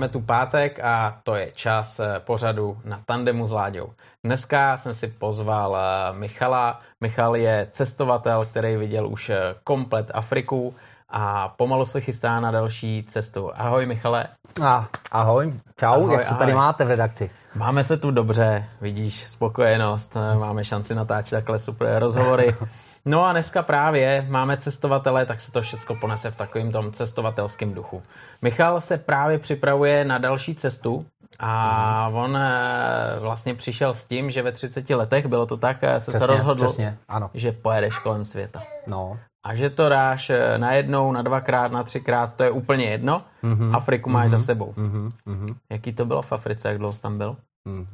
Máme tu pátek a to je čas eh, pořadu na tandemu s Láďou. Dneska jsem si pozval eh, Michala. Michal je cestovatel, který viděl už eh, komplet Afriku a pomalu se chystá na další cestu. Ahoj Michale. A, ahoj, čau, ahoj, jak se tady ahoj. máte v redakci? Máme se tu dobře, vidíš, spokojenost, máme šanci natáčet takhle super rozhovory. No a dneska právě máme cestovatele, tak se to všechno ponese v takovém tom cestovatelském duchu. Michal se právě připravuje na další cestu a mm. on eh, vlastně přišel s tím, že ve 30 letech, bylo to tak, eh, se přesně, se rozhodl, přesně, ano. že pojedeš kolem světa. No. A že to dáš eh, na jednou, na dvakrát, na třikrát, to je úplně jedno. Mm-hmm. Afriku máš mm-hmm. za sebou. Mm-hmm. Jaký to bylo v Africe, jak dlouho jsi tam byl?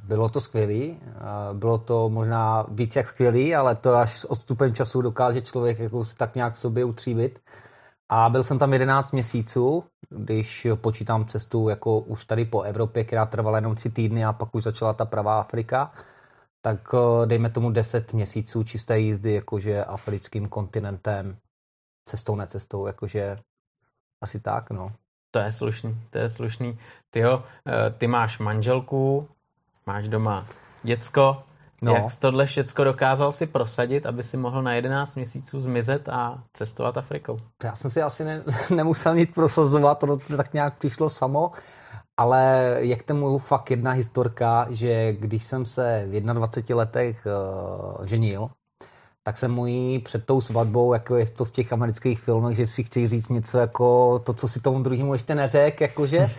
Bylo to skvělý, bylo to možná víc jak skvělý, ale to až s odstupem času dokáže člověk jako si tak nějak sobě utříbit. A byl jsem tam 11 měsíců, když počítám cestu jako už tady po Evropě, která trvala jenom tři týdny a pak už začala ta pravá Afrika, tak eh, dejme tomu 10 měsíců čisté jízdy jakože africkým kontinentem, cestou, necestou, jakože asi tak, no. To je slušný, to je slušný. Ty jo, eh, ty máš manželku, máš doma děcko, no. jak jsi tohle všecko dokázal si prosadit, aby si mohl na 11 měsíců zmizet a cestovat Afrikou? Já jsem si asi ne, nemusel nic prosazovat, to tak nějak přišlo samo, ale je k tomu fakt jedna historka, že když jsem se v 21 letech uh, ženil, tak jsem mu jí před tou svatbou, jako je to v těch amerických filmech, že si chci říct něco jako to, co si tomu druhému ještě neřek, jakože,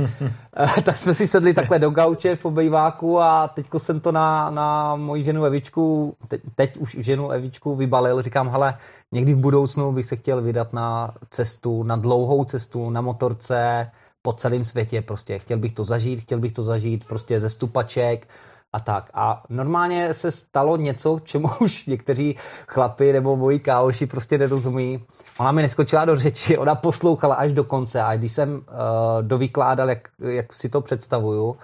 eh, tak jsme si sedli takhle do gauče v obejváku a teďko jsem to na, na moji ženu Evičku, teď, teď už ženu Evičku vybalil, říkám, hele, někdy v budoucnu bych se chtěl vydat na cestu, na dlouhou cestu, na motorce, po celém světě prostě. Chtěl bych to zažít, chtěl bych to zažít prostě ze stupaček, a tak. A normálně se stalo něco, čemu už někteří chlapi nebo moji káoši prostě nerozumí. Ona mi neskočila do řeči, ona poslouchala až do konce a když jsem uh, dovykládal, jak, jak si to představuju,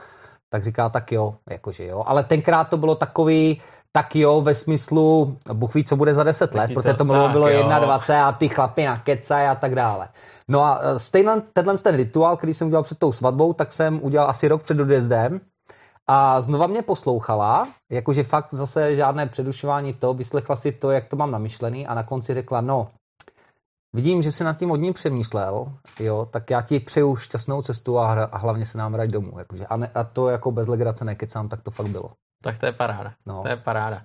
tak říká, tak jo, jakože jo. Ale tenkrát to bylo takový, tak jo, ve smyslu, Bůh ví, co bude za deset let, protože to bylo, bylo 21 a ty chlapy na kece a tak dále. No a eh, stejně tenhle ten rituál, který jsem udělal před tou svatbou, tak jsem udělal asi rok před odjezdem a znova mě poslouchala, jakože fakt zase žádné předušování to, vyslechla si to, jak to mám namyšlený a na konci řekla, no, vidím, že si nad tím hodně přemýšlel, jo, tak já ti přeju šťastnou cestu a, a hlavně se nám vrať domů. Jakože, a, ne, a to jako bez legrace nekecám, tak to fakt bylo. Tak to je paráda. No. To je paráda.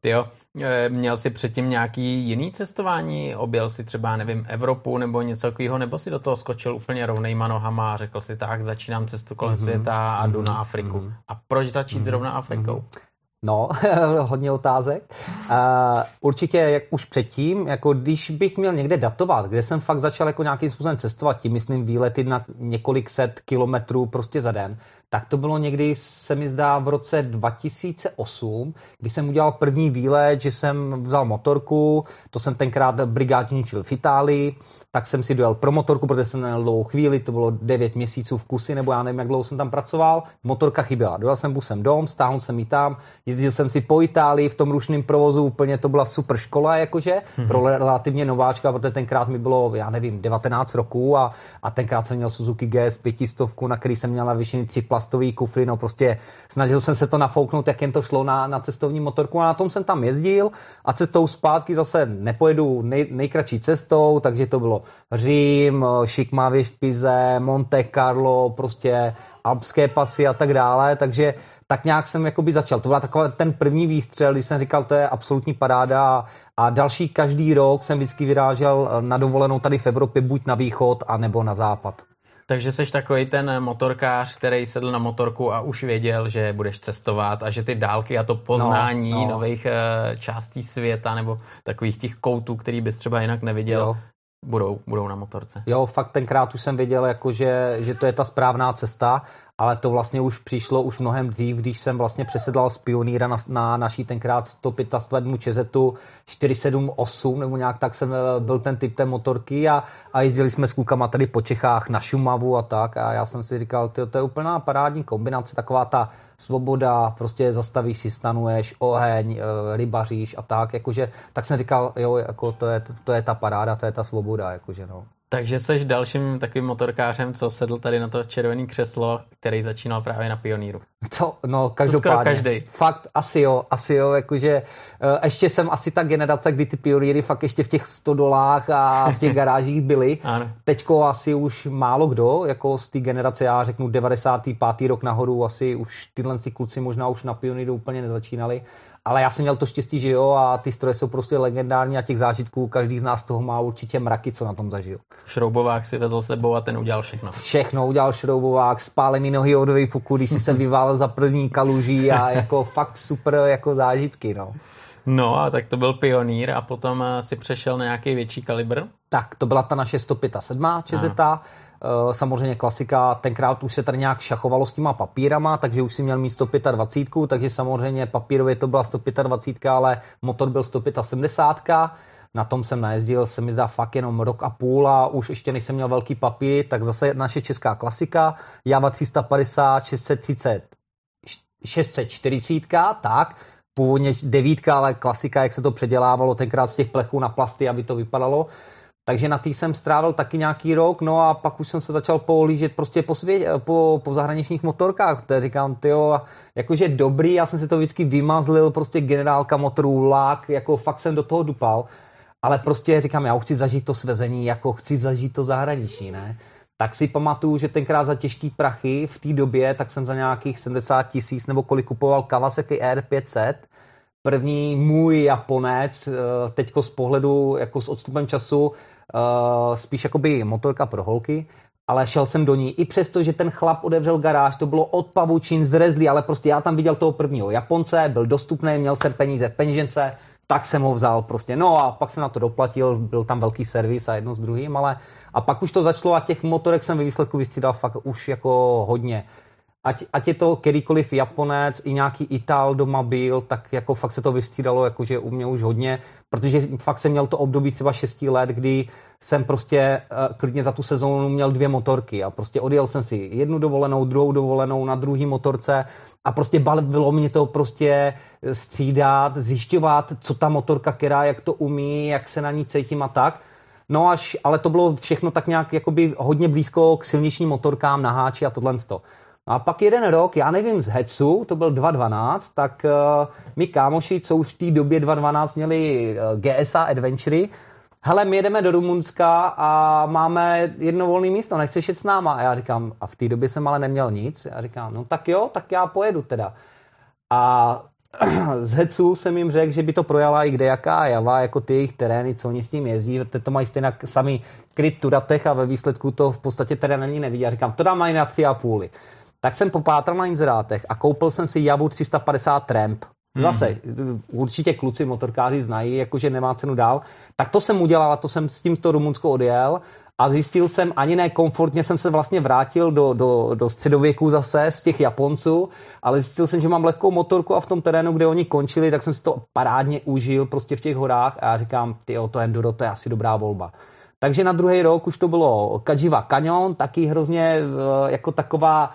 Ty jo, e, měl jsi předtím nějaký jiný cestování? Objel si třeba, nevím, Evropu nebo něco takového, nebo si do toho skočil úplně rovnejma nohama a řekl si tak, začínám cestu kolem mm-hmm. světa a jdu na Afriku. Mm-hmm. A proč začít mm-hmm. zrovna Afrikou? Mm-hmm. No, hodně otázek. Uh, určitě, jak už předtím, jako když bych měl někde datovat, kde jsem fakt začal jako nějakým způsobem cestovat, tím myslím výlety na několik set kilometrů prostě za den, tak to bylo někdy, se mi zdá, v roce 2008, kdy jsem udělal první výlet, že jsem vzal motorku, to jsem tenkrát brigádničil v Itálii, tak jsem si dojel pro motorku, protože jsem měl dlouhou chvíli, to bylo 9 měsíců v kusy, nebo já nevím, jak dlouho jsem tam pracoval, motorka chyběla. Dojel jsem busem dom, stáhl jsem ji tam, jezdil jsem si po Itálii v tom rušném provozu, úplně to byla super škola, jakože, mm-hmm. pro relativně nováčka, protože tenkrát mi bylo, já nevím, 19 roků a, a tenkrát jsem měl Suzuki GS 500, na který jsem měl na plastový kufry, no prostě snažil jsem se to nafouknout, jak jen to šlo na, na cestovní motorku a na tom jsem tam jezdil a cestou zpátky zase nepojedu nej, nejkratší cestou, takže to bylo Řím, Šikmavě špize, Monte Carlo, prostě alpské pasy a tak dále, takže tak nějak jsem jakoby začal. To byl takový ten první výstřel, když jsem říkal, to je absolutní paráda a další každý rok jsem vždycky vyrážel na dovolenou tady v Evropě buď na východ, anebo na západ. Takže jsi takový ten motorkář, který sedl na motorku a už věděl, že budeš cestovat a že ty dálky a to poznání no, no. nových eh, částí světa nebo takových těch koutů, který bys třeba jinak neviděl, jo. Budou, budou na motorce. Jo, fakt tenkrát už jsem věděl, jako že, že to je ta správná cesta ale to vlastně už přišlo už mnohem dřív, když jsem vlastně přesedlal z Pioníra na, na naší tenkrát 125 čezetu 478, nebo nějak tak jsem eh, byl ten typ té motorky a, a jezdili jsme s klukama tady po Čechách na Šumavu a tak. A já jsem si říkal, to, to je úplná parádní kombinace, taková ta svoboda, prostě zastavíš si, stanuješ, oheň, eh, rybaříš a tak, jakože, tak jsem říkal, jo, jako to je, to je ta paráda, to je ta svoboda, jakože no. Takže jsi dalším takovým motorkářem, co sedl tady na to červené křeslo, který začínal právě na Pioníru. Co? No, každopádně. každý. Fakt, asi jo, asi jo, jakože uh, ještě jsem asi ta generace, kdy ty Pioníry fakt ještě v těch stodolách a v těch garážích byly. Teďko asi už málo kdo, jako z té generace, já řeknu 95. rok nahoru, asi už tyhle kluci možná už na Pioníru úplně nezačínali. Ale já jsem měl to štěstí, že jo, a ty stroje jsou prostě legendární a těch zážitků každý z nás toho má určitě mraky, co na tom zažil. Šroubovák si vezl sebou a ten udělal všechno. Všechno udělal šroubovák, spálený nohy od Vejfuku, když si se vyvál za první kaluží a jako fakt super jako zážitky, no. No a tak to byl pionýr a potom eh, si přešel na nějaký větší kalibr? Tak, to byla ta naše 107 ČZ. Uh, samozřejmě klasika, tenkrát už se tady nějak šachovalo s těma papírama, takže už si měl mít 125, takže samozřejmě papírově to byla 125, ale motor byl 175. Na tom jsem najezdil, se mi zdá fakt jenom rok a půl a už ještě než jsem měl velký papír, tak zase naše česká klasika, Java 350, 630, 640, tak, původně devítka, ale klasika, jak se to předělávalo tenkrát z těch plechů na plasty, aby to vypadalo. Takže na tý jsem strávil taky nějaký rok, no a pak už jsem se začal pohlížet prostě po, svě- po, po zahraničních motorkách. To říkám, tyjo, jakože dobrý, já jsem si to vždycky vymazlil, prostě generálka motorů, lák, jako fakt jsem do toho dupal. Ale prostě říkám, já už chci zažít to svezení, jako chci zažít to zahraničí, ne? Tak si pamatuju, že tenkrát za těžký prachy v té době, tak jsem za nějakých 70 tisíc nebo kolik kupoval Kawasaki R500, první můj Japonec, eh, teďko z pohledu, jako s odstupem času, uh, spíš jakoby motorka pro holky, ale šel jsem do ní. I přesto, že ten chlap otevřel garáž, to bylo od pavučin z Rezlí, ale prostě já tam viděl toho prvního Japonce, byl dostupný, měl jsem peníze v peněžence, tak jsem ho vzal prostě. No a pak jsem na to doplatil, byl tam velký servis a jedno s druhým, ale a pak už to začalo a těch motorek jsem ve výsledku vystřídal fakt už jako hodně ať, ať je to kterýkoliv Japonec, i nějaký Ital doma byl, tak jako fakt se to vystřídalo, jakože u mě už hodně, protože fakt jsem měl to období třeba 6 let, kdy jsem prostě uh, klidně za tu sezónu měl dvě motorky a prostě odjel jsem si jednu dovolenou, druhou dovolenou na druhý motorce a prostě bavilo mě to prostě střídat, zjišťovat, co ta motorka která, jak to umí, jak se na ní cítím a tak. No až, ale to bylo všechno tak nějak jakoby hodně blízko k silničním motorkám na háči a tohle. A pak jeden rok, já nevím, z Hetsu, to byl 2.12, tak uh, my kámoši, co už v té době 2.12 měli uh, GSA Adventure, hele, my jedeme do Rumunska a máme jedno volné místo, nechceš jet s náma? A já říkám, a v té době jsem ale neměl nic. Já říkám, no tak jo, tak já pojedu teda. A z Hetsu jsem jim řekl, že by to projala i kde jaká java, jako ty jejich terény, co oni s tím jezdí, ty to mají stejně sami kryt turatech a ve výsledku to v podstatě terén ani nevidí. Já říkám, to dám mají na tři a půli tak jsem popátral na inzerátech a koupil jsem si Javu 350 Tramp. Zase, hmm. určitě kluci motorkáři znají, jakože nemá cenu dál. Tak to jsem udělal a to jsem s tímto Rumunsko odjel a zjistil jsem, ani ne komfortně jsem se vlastně vrátil do, do, do středověku zase z těch Japonců, ale zjistil jsem, že mám lehkou motorku a v tom terénu, kde oni končili, tak jsem si to parádně užil prostě v těch horách a já říkám, ty to enduro, to je asi dobrá volba. Takže na druhý rok už to bylo Kajiva Canyon, taky hrozně eh, jako taková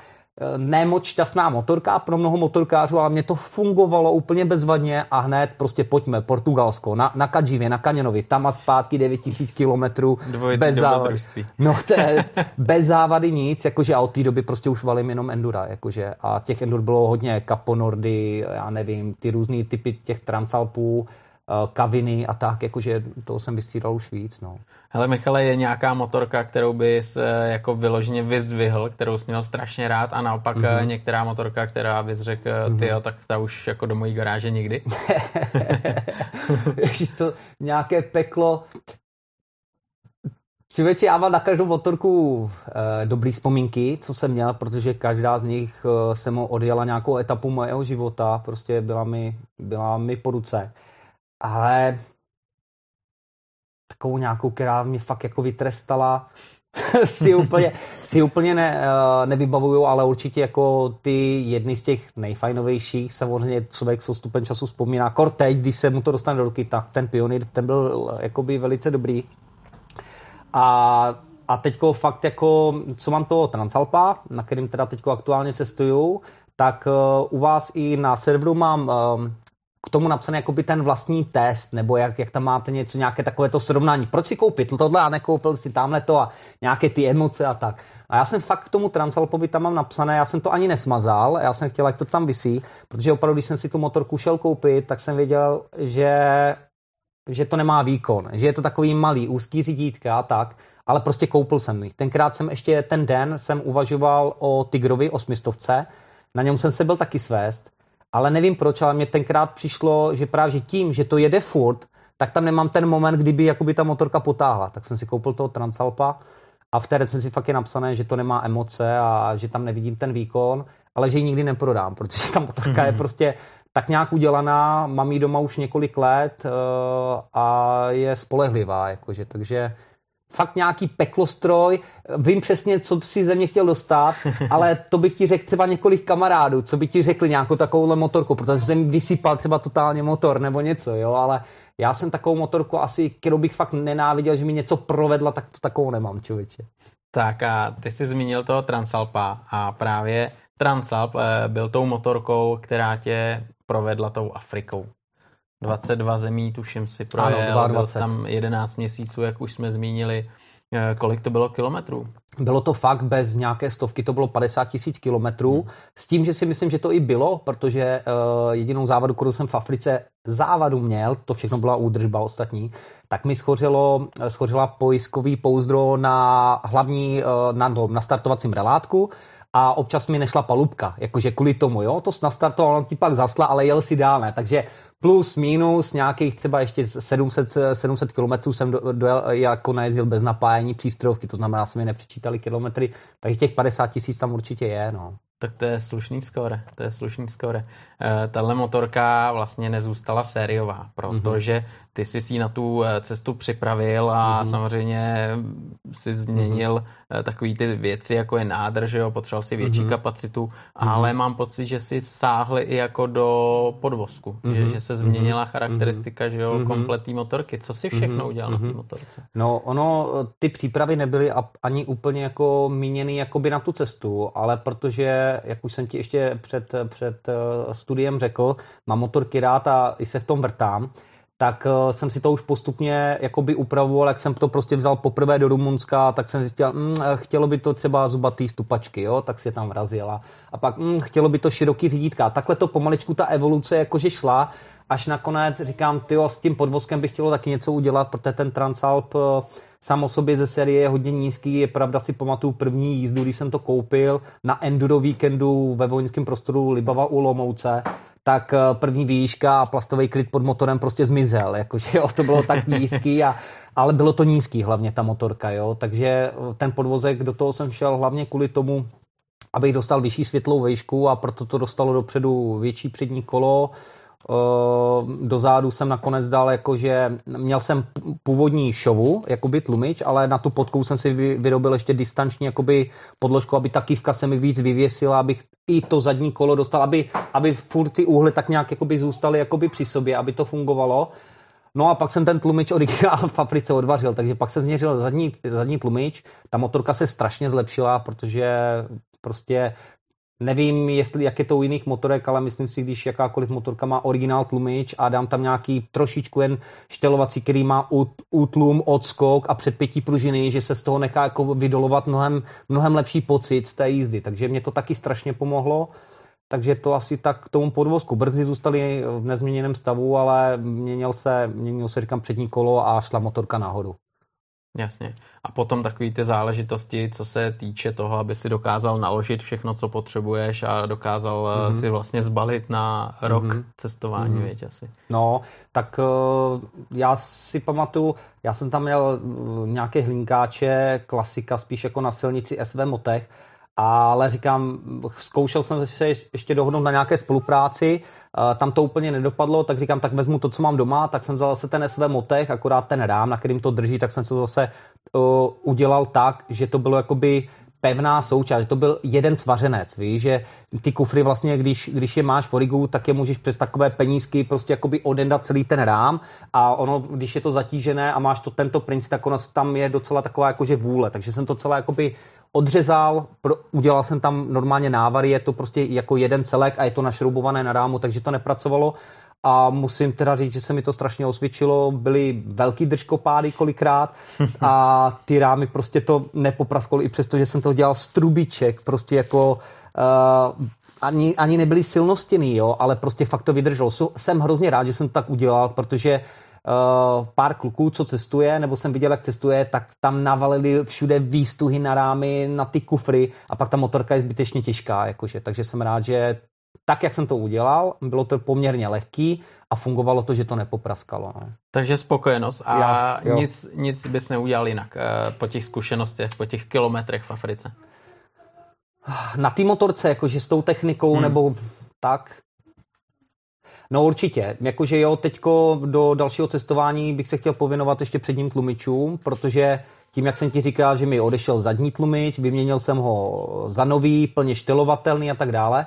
nemoc šťastná motorka pro mnoho motorkářů, ale mě to fungovalo úplně bezvadně a hned prostě pojďme, Portugalsko, na, na Kadživě, na Kaněnovi, tam a zpátky 9000 kilometrů bez závady. No to je bez závady nic, jakože a od té doby prostě už valím jenom endura, jakože a těch endur bylo hodně, Caponordy, já nevím, ty různý typy těch Transalpů, Eh, kaviny a tak, jakože toho jsem vystřídal už víc. No. Hele Michale, je nějaká motorka, kterou bys eh, jako vyloženě vyzvihl, kterou jsi měl strašně rád a naopak mm-hmm. některá motorka, která bys řekl, mm-hmm. ty jo, tak ta už jako do mojí garáže nikdy? to nějaké peklo, Člověče, já mám na každou motorku e, dobrý vzpomínky, co jsem měl, protože každá z nich e, jsem odjela nějakou etapu mého života, prostě byla mi, byla mi po ruce ale takovou nějakou, která mě fakt jako vytrestala, si úplně, si úplně ne, eh, nevybavuju, ale určitě jako ty jedny z těch nejfajnovějších, samozřejmě člověk s stupem času vzpomíná, kor teď, když se mu to dostane do ruky, tak ten pionýr, ten byl jakoby velice dobrý. A, a teďko fakt jako, co mám toho Transalpa, na kterým teda teďko aktuálně cestuju, tak uh, u vás i na serveru mám k tomu napsaný jakoby ten vlastní test, nebo jak, jak tam máte něco, nějaké takové to srovnání. Proč si koupit tohle a nekoupil si tamhle to a nějaké ty emoce a tak. A já jsem fakt k tomu Transalpovi tam mám napsané, já jsem to ani nesmazal, já jsem chtěl, ať to tam visí, protože opravdu, když jsem si tu motorku šel koupit, tak jsem věděl, že že to nemá výkon, že je to takový malý, úzký řídítka a tak, ale prostě koupil jsem jich. Tenkrát jsem ještě ten den jsem uvažoval o Tigrovi osmistovce, na něm jsem se byl taky svést, ale nevím proč, ale mě tenkrát přišlo, že právě tím, že to jede furt, tak tam nemám ten moment, kdyby jakoby ta motorka potáhla. Tak jsem si koupil toho Transalpa a v té recenzi fakt je napsané, že to nemá emoce a že tam nevidím ten výkon, ale že ji nikdy neprodám, protože ta motorka mm-hmm. je mhm. prostě tak nějak udělaná, mám ji doma už několik let uh, a je spolehlivá, jakože, takže fakt nějaký peklostroj, vím přesně, co si ze mě chtěl dostat, ale to bych ti řekl třeba několik kamarádů, co by ti řekli nějakou takovouhle motorku, protože jsem vysypal třeba totálně motor nebo něco, jo, ale já jsem takovou motorku asi, kterou bych fakt nenáviděl, že mi něco provedla, tak to takovou nemám, člověče. Tak a ty jsi zmínil toho Transalpa a právě Transalp eh, byl tou motorkou, která tě provedla tou Afrikou. 22 zemí, tuším si projel, ano, byl tam 11 měsíců, jak už jsme zmínili. Eh, kolik to bylo kilometrů? Bylo to fakt bez nějaké stovky, to bylo 50 tisíc kilometrů. Hmm. S tím, že si myslím, že to i bylo, protože uh, jedinou závadu, kterou jsem v Africe závadu měl, to všechno byla údržba ostatní, tak mi schořilo, eh, schořila pojiskový pouzdro na hlavní, uh, na, na startovacím relátku a občas mi nešla palubka, jakože kvůli tomu, jo, to nastartoval, on ti pak zasla, ale jel si dál, ne, takže plus, minus, nějakých třeba ještě 700, 700 km jsem do, dojel, jako najezdil bez napájení přístrojovky, to znamená, že mi nepřičítali kilometry, takže těch 50 tisíc tam určitě je, no. Tak to je slušný skóre, to je slušný skóre. E, tahle motorka vlastně nezůstala sériová, protože ty jsi si na tu eh, cestu připravil a mm-hmm. samozřejmě si změnil mm-hmm. takový ty věci, jako je nádrž, jo, potřeboval si větší mm-hmm. kapacitu, mm-hmm. ale mám pocit, že si sáhli i jako do podvozku, mm-hmm. že, že se změnila mm-hmm. charakteristika, že jo, mm-hmm. kompletní motorky. Co si všechno mm-hmm. udělal mm-hmm. na té motorce? No, ono, ty přípravy nebyly ani úplně jako míněny jakoby na tu cestu, ale protože, jak už jsem ti ještě před, před studiem řekl, mám motorky rád a i se v tom vrtám, tak uh, jsem si to už postupně jakoby upravoval, jak jsem to prostě vzal poprvé do Rumunska, tak jsem zjistil, mm, eh, chtělo by to třeba zubatý stupačky, jo, tak si je tam vrazila. A pak mm, chtělo by to široký řídítka. Takhle to pomaličku ta evoluce jakože šla, až nakonec říkám, ty s tím podvozkem bych chtělo taky něco udělat, protože ten Transalp sám o sobě ze série je hodně nízký. Je pravda, si pamatuju první jízdu, když jsem to koupil na enduro víkendu ve vojenském prostoru Libava u Lomouce, tak eh, první výška a plastový kryt pod motorem prostě zmizel, jakože jo, to bylo tak nízký, a, ale bylo to nízký hlavně ta motorka, jo, takže eh, ten podvozek, do toho jsem šel hlavně kvůli tomu, abych dostal vyšší světlou výšku a proto to dostalo dopředu větší přední kolo, do zádu jsem nakonec dal, jakože měl jsem původní šovu, jakoby tlumič, ale na tu podkou jsem si vyrobil ještě distanční jakoby podložku, aby ta kývka se mi víc vyvěsila, abych i to zadní kolo dostal, aby, aby furt ty úhly tak nějak jakoby zůstaly jakoby při sobě, aby to fungovalo. No a pak jsem ten tlumič originál v Africe odvařil, takže pak se změřil zadní, zadní tlumič. Ta motorka se strašně zlepšila, protože prostě Nevím, jestli, jak je to u jiných motorek, ale myslím si, když jakákoliv motorka má originál tlumič a dám tam nějaký trošičku jen štelovací, který má útlum, odskok a předpětí pružiny, že se z toho nechá jako vydolovat mnohem, mnohem lepší pocit z té jízdy. Takže mě to taky strašně pomohlo. Takže to asi tak k tomu podvozku. Brzdy zůstaly v nezměněném stavu, ale měnil se, měnil se, říkám, přední kolo a šla motorka nahoru. Jasně. A potom takové ty záležitosti, co se týče toho, aby si dokázal naložit všechno, co potřebuješ a dokázal mm-hmm. si vlastně zbalit na rok mm-hmm. cestování, mm-hmm. věď asi. No, tak uh, já si pamatuju, já jsem tam měl uh, nějaké hlínkáče, klasika spíš jako na silnici SV Motech, ale říkám, zkoušel jsem se ještě dohodnout na nějaké spolupráci, tam to úplně nedopadlo, tak říkám, tak vezmu to, co mám doma, tak jsem vzal zase ten SV motech, akorát ten rám, na kterým to drží, tak jsem se zase uh, udělal tak, že to bylo jakoby pevná součást, že to byl jeden svařenec, víš, že ty kufry vlastně, když, když je máš v origu, tak je můžeš přes takové penízky prostě jakoby odendat celý ten rám a ono, když je to zatížené a máš to tento princip, tak ono tam je docela taková jakože vůle, takže jsem to celé jakoby odřezal, pro, udělal jsem tam normálně návary, je to prostě jako jeden celek a je to našroubované na rámu, takže to nepracovalo. A musím teda říct, že se mi to strašně osvědčilo. Byly velký držkopády kolikrát a ty rámy prostě to nepopraskalo i přesto, že jsem to dělal z trubiček, prostě jako uh, ani, ani nebyly silnostěný, jo, ale prostě fakt to vydrželo. Jsem hrozně rád, že jsem to tak udělal, protože uh, pár kluků, co cestuje, nebo jsem viděl, jak cestuje, tak tam navalili všude výstuhy na rámy, na ty kufry a pak ta motorka je zbytečně těžká, jakože. takže jsem rád, že tak, jak jsem to udělal, bylo to poměrně lehký a fungovalo to, že to nepopraskalo. No. Takže spokojenost a Já, nic, nic bys neudělal jinak uh, po těch zkušenostech, po těch kilometrech v Africe. Na té motorce, jakože s tou technikou, hmm. nebo tak, No určitě, jakože jo, teďko do dalšího cestování bych se chtěl pověnovat ještě předním tlumičům, protože tím, jak jsem ti říkal, že mi odešel zadní tlumič, vyměnil jsem ho za nový, plně štelovatelný a tak dále,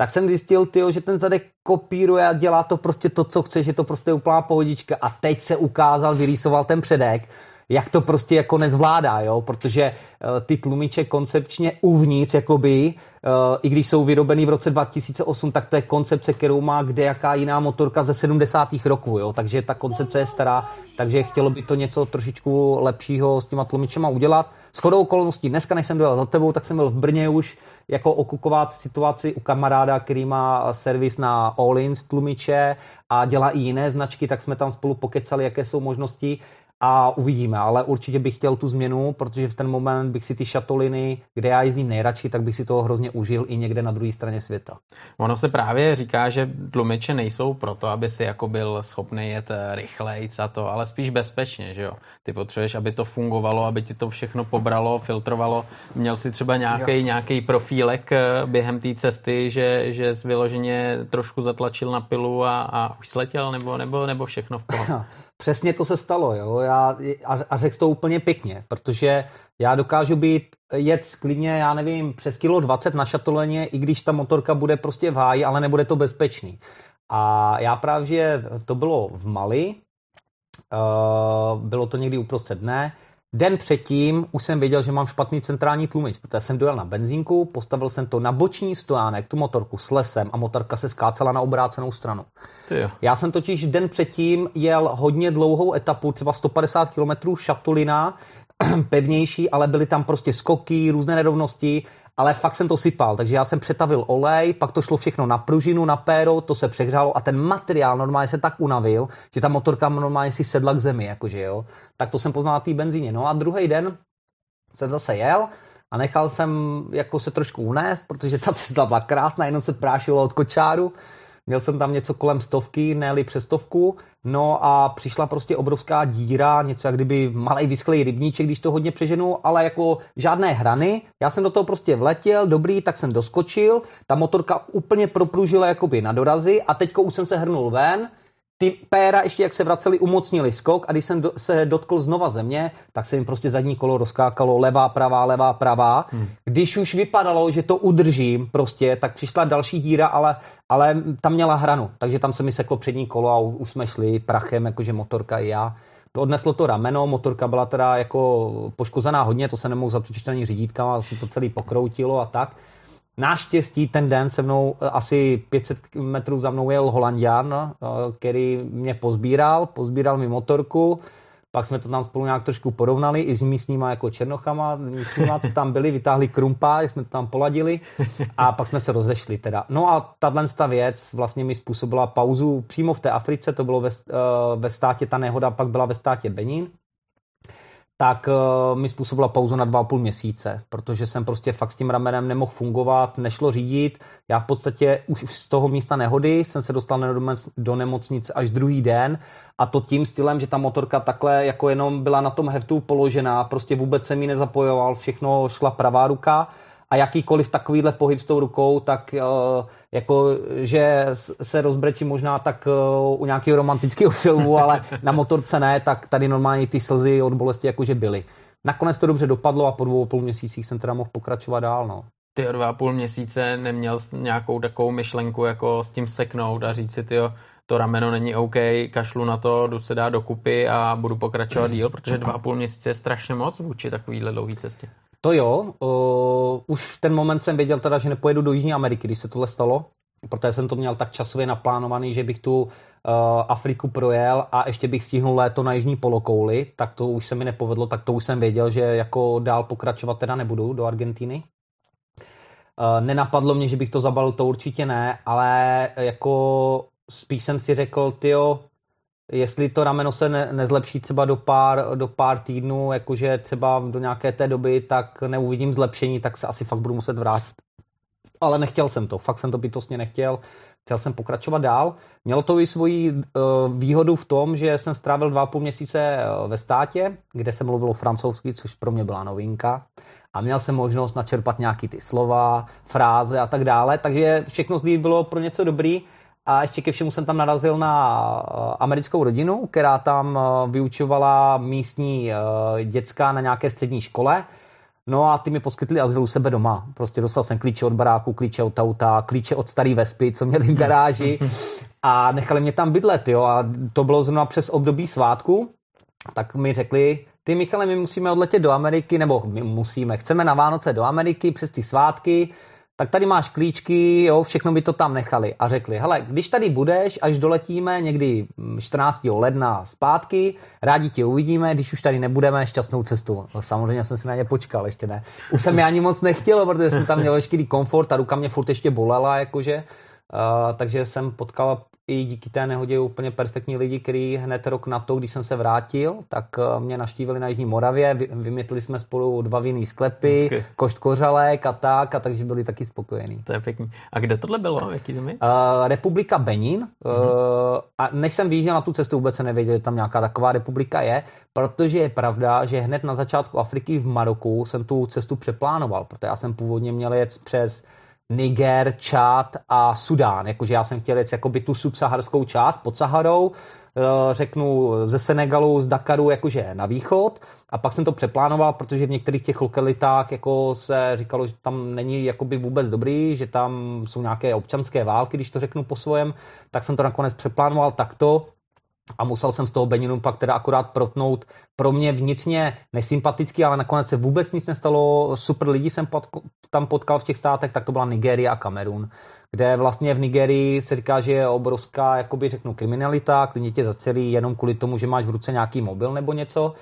tak jsem zjistil, tyjo, že ten zadek kopíruje a dělá to prostě to, co chce, že to prostě je úplná pohodička a teď se ukázal, vyrýsoval ten předek jak to prostě jako nezvládá, jo, protože uh, ty tlumiče koncepčně uvnitř, jakoby, uh, i když jsou vyrobený v roce 2008, tak to je koncepce, kterou má kde jaká jiná motorka ze 70. roků, jo, takže ta koncepce je stará, takže chtělo by to něco trošičku lepšího s těma tlumičema udělat. S chodou okolností, dneska, než jsem dojel za tebou, tak jsem byl v Brně už, jako okukovat situaci u kamaráda, který má servis na Allins tlumiče a dělá i jiné značky, tak jsme tam spolu pokecali, jaké jsou možnosti a uvidíme, ale určitě bych chtěl tu změnu, protože v ten moment bych si ty šatoliny, kde já jezdím nejradši, tak bych si toho hrozně užil i někde na druhé straně světa. Ono se právě říká, že tlumiče nejsou proto, aby si jako byl schopný jet rychleji a to, ale spíš bezpečně, že jo. Ty potřebuješ, aby to fungovalo, aby ti to všechno pobralo, filtrovalo. Měl si třeba nějaký nějaký profílek eh, během té cesty, že, že jsi vyloženě trošku zatlačil na pilu a, a už sletěl, nebo, nebo, nebo všechno v pohodě? Přesně to se stalo, jo. Já, a, a řekl to úplně pěkně, protože já dokážu být, jet klidně, já nevím, přes kilo 20 na šatoleně, i když ta motorka bude prostě v háji, ale nebude to bezpečný. A já právě, to bylo v Mali, uh, bylo to někdy uprostřed dne, Den předtím už jsem věděl, že mám špatný centrální tlumič, protože jsem dojel na benzínku, postavil jsem to na boční stojánek, tu motorku s lesem a motorka se skácela na obrácenou stranu. Já jsem totiž den předtím jel hodně dlouhou etapu, třeba 150 km šatulina, pevnější, ale byly tam prostě skoky, různé nerovnosti ale fakt jsem to sypal, takže já jsem přetavil olej, pak to šlo všechno na pružinu, na péro, to se přehřálo a ten materiál normálně se tak unavil, že ta motorka normálně si sedla k zemi, jakože jo. Tak to jsem poznal na té benzíně. No a druhý den jsem zase jel a nechal jsem jako se trošku unést, protože ta cesta byla krásná, jenom se prášilo od kočáru Měl jsem tam něco kolem stovky, ne přes stovku, no a přišla prostě obrovská díra, něco jak kdyby malý vysklej rybníček, když to hodně přeženu, ale jako žádné hrany. Já jsem do toho prostě vletěl, dobrý, tak jsem doskočil, ta motorka úplně propružila jakoby na dorazy a teďko už jsem se hrnul ven, ty péra ještě jak se vraceli, umocnili skok a když jsem do, se dotkl znova země, tak se jim prostě zadní kolo rozkákalo levá, pravá, levá, pravá. Hmm. Když už vypadalo, že to udržím prostě, tak přišla další díra, ale, ale tam měla hranu, takže tam se mi seklo přední kolo a už jsme šli prachem, jakože motorka i já. Odneslo to rameno, motorka byla teda jako poškozená hodně, to se nemohl zatočit ani řídítka, asi to celý pokroutilo a tak. Naštěstí ten den se mnou eh, asi 500 metrů za mnou jel Holandian, eh, který mě pozbíral, pozbíral mi motorku, pak jsme to tam spolu nějak trošku porovnali i s místníma jako Černochama, místníma, co tam byli, vytáhli krumpa, jsme to tam poladili. A pak jsme se rozešli teda. No a tahle věc vlastně mi způsobila pauzu přímo v té Africe, to bylo ve, eh, ve státě, ta nehoda pak byla ve státě Benin tak uh, mi způsobila pauzu na dva a půl měsíce, protože jsem prostě fakt s tím ramenem nemohl fungovat, nešlo řídit. Já v podstatě už z toho místa nehody jsem se dostal do nemocnice až druhý den a to tím stylem, že ta motorka takhle jako jenom byla na tom heftu položená, prostě vůbec se mi nezapojoval, všechno šla pravá ruka a jakýkoliv takovýhle pohyb s tou rukou, tak uh, jako, že se rozbrečí možná tak uh, u nějakého romantického filmu, ale na motorce ne, tak tady normálně ty slzy od bolesti jakože byly. Nakonec to dobře dopadlo a po dvou půl měsících jsem teda mohl pokračovat dál, no. Ty dva a půl měsíce neměl nějakou takovou myšlenku jako s tím seknout a říct si, tyjo, to rameno není OK, kašlu na to, jdu se dát dokupy a budu pokračovat díl, protože dva a půl měsíce je strašně moc vůči takovýhle dlouhý cestě. To jo, uh, už v ten moment jsem věděl teda, že nepojedu do Jižní Ameriky, když se tohle stalo, protože jsem to měl tak časově naplánovaný, že bych tu Afriku projel a ještě bych stihnul léto na jižní polokouli, tak to už se mi nepovedlo, tak to už jsem věděl, že jako dál pokračovat teda nebudu do Argentíny. Uh, nenapadlo mě, že bych to zabalil, to určitě ne, ale jako spíš jsem si řekl, tyjo, jestli to rameno se ne, nezlepší třeba do pár, do pár týdnů, jakože třeba do nějaké té doby, tak neuvidím zlepšení, tak se asi fakt budu muset vrátit. Ale nechtěl jsem to, fakt jsem to bytostně nechtěl. Chtěl jsem pokračovat dál. Mělo to i svoji uh, výhodu v tom, že jsem strávil dva půl měsíce eh, ve státě, kde se mluvilo francouzsky, což pro mě byla novinka. A měl jsem možnost načerpat nějaký ty slova, fráze a tak dále. Takže všechno z bylo pro něco dobrý. A ještě ke všemu jsem tam narazil na eh, americkou rodinu, která tam vyučovala místní děcka na nějaké střední škole. No a ty mi poskytli azyl u sebe doma. Prostě dostal jsem klíče od baráku, klíče od auta, klíče od staré Vespy, co měli v garáži a nechali mě tam bydlet, jo. A to bylo zrovna přes období svátku, tak mi řekli, ty Michale, my musíme odletět do Ameriky, nebo my musíme, chceme na Vánoce do Ameriky přes ty svátky, tak tady máš klíčky, jo, všechno by to tam nechali. A řekli, hele, když tady budeš, až doletíme někdy 14. ledna zpátky, rádi tě uvidíme, když už tady nebudeme, šťastnou cestu. No, samozřejmě jsem si na ně počkal, ještě ne. Už jsem je ani moc nechtěl, protože jsem tam měl veškerý komfort a ruka mě furt ještě bolela, jakože. Uh, takže jsem potkal i díky té nehodě úplně perfektní lidi, kteří hned rok na to, když jsem se vrátil, tak eh, mě naštívili na Jižní Moravě, vymětli jsme spolu dva vinný sklepy, Hezky. košt kořalek a tak, a takže byli taky spokojení. To je pěkný. A kde tohle bylo? V jaký zemi? Uh, republika Benin. Mm-hmm. Uh, a než jsem vyjížděl na tu cestu, vůbec se nevěděl, že tam nějaká taková republika je, protože je pravda, že hned na začátku Afriky v Maroku jsem tu cestu přeplánoval, protože já jsem původně měl jet přes Niger, Čad a Sudán. Jakože já jsem chtěl jet jakoby tu subsaharskou část pod Saharou, eh, řeknu ze Senegalu, z Dakaru jakože na východ a pak jsem to přeplánoval, protože v některých těch lokalitách jako se říkalo, že tam není jakoby vůbec dobrý, že tam jsou nějaké občanské války, když to řeknu po svojem, tak jsem to nakonec přeplánoval takto, a musel jsem z toho Beninu pak teda akorát protnout pro mě vnitřně nesympatický, ale nakonec se vůbec nic nestalo. Super lidi jsem tam potkal v těch státech, tak to byla Nigérie a Kamerun, kde vlastně v Nigerii se říká, že je obrovská, jakoby řeknu, kriminalita, klidně tě zacelí jenom kvůli tomu, že máš v ruce nějaký mobil nebo něco.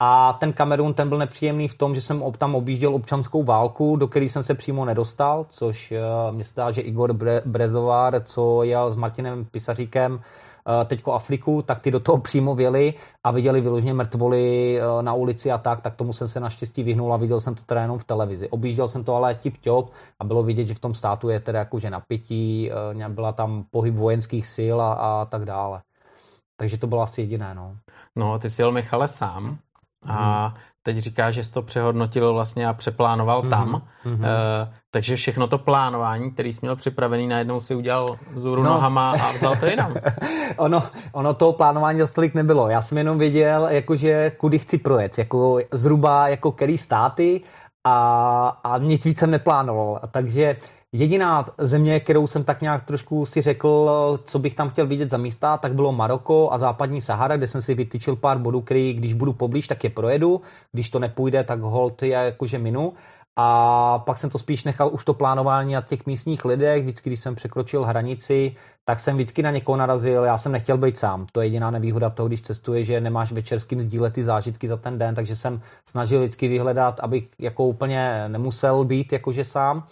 A ten Kamerun, ten byl nepříjemný v tom, že jsem tam objížděl občanskou válku, do které jsem se přímo nedostal, což uh, mě stá, že Igor Bre- Brezovar, co jel s Martinem Pisaříkem, Eh, teďko Afriku, tak ty do toho přímo věli a viděli vyloženě mrtvoly eh, na ulici a tak, tak tomu jsem se naštěstí vyhnul a viděl jsem to teda jenom v televizi. Objížděl jsem to ale tip top a bylo vidět, že v tom státu je teda jakože napětí, eh, byla tam pohyb vojenských sil a, a tak dále. Takže to bylo asi jediné, no. No, ty jsi jel Michale sám a hmm teď říká, že jsi to přehodnotil vlastně a přeplánoval mm-hmm. tam. Mm-hmm. Uh, takže všechno to plánování, který jsi měl připravený, najednou si udělal zůru no. nohama a vzal to jinam. ono, ono to plánování za stolik nebylo. Já jsem jenom věděl, jakože kudy chci projet, jako zhruba jako který státy a, a nic víc jsem neplánoval. Takže Jediná země, kterou jsem tak nějak trošku si řekl, co bych tam chtěl vidět za místa, tak bylo Maroko a západní Sahara, kde jsem si vytyčil pár bodů, který když budu poblíž, tak je projedu, když to nepůjde, tak hold je jakože minu. A pak jsem to spíš nechal už to plánování na těch místních lidech. Vždycky, když jsem překročil hranici, tak jsem vždycky na někoho narazil. Já jsem nechtěl být sám. To je jediná nevýhoda toho, když cestuje, že nemáš večerským sdílet ty zážitky za ten den, takže jsem snažil vždycky vyhledat, abych jako úplně nemusel být jakože sám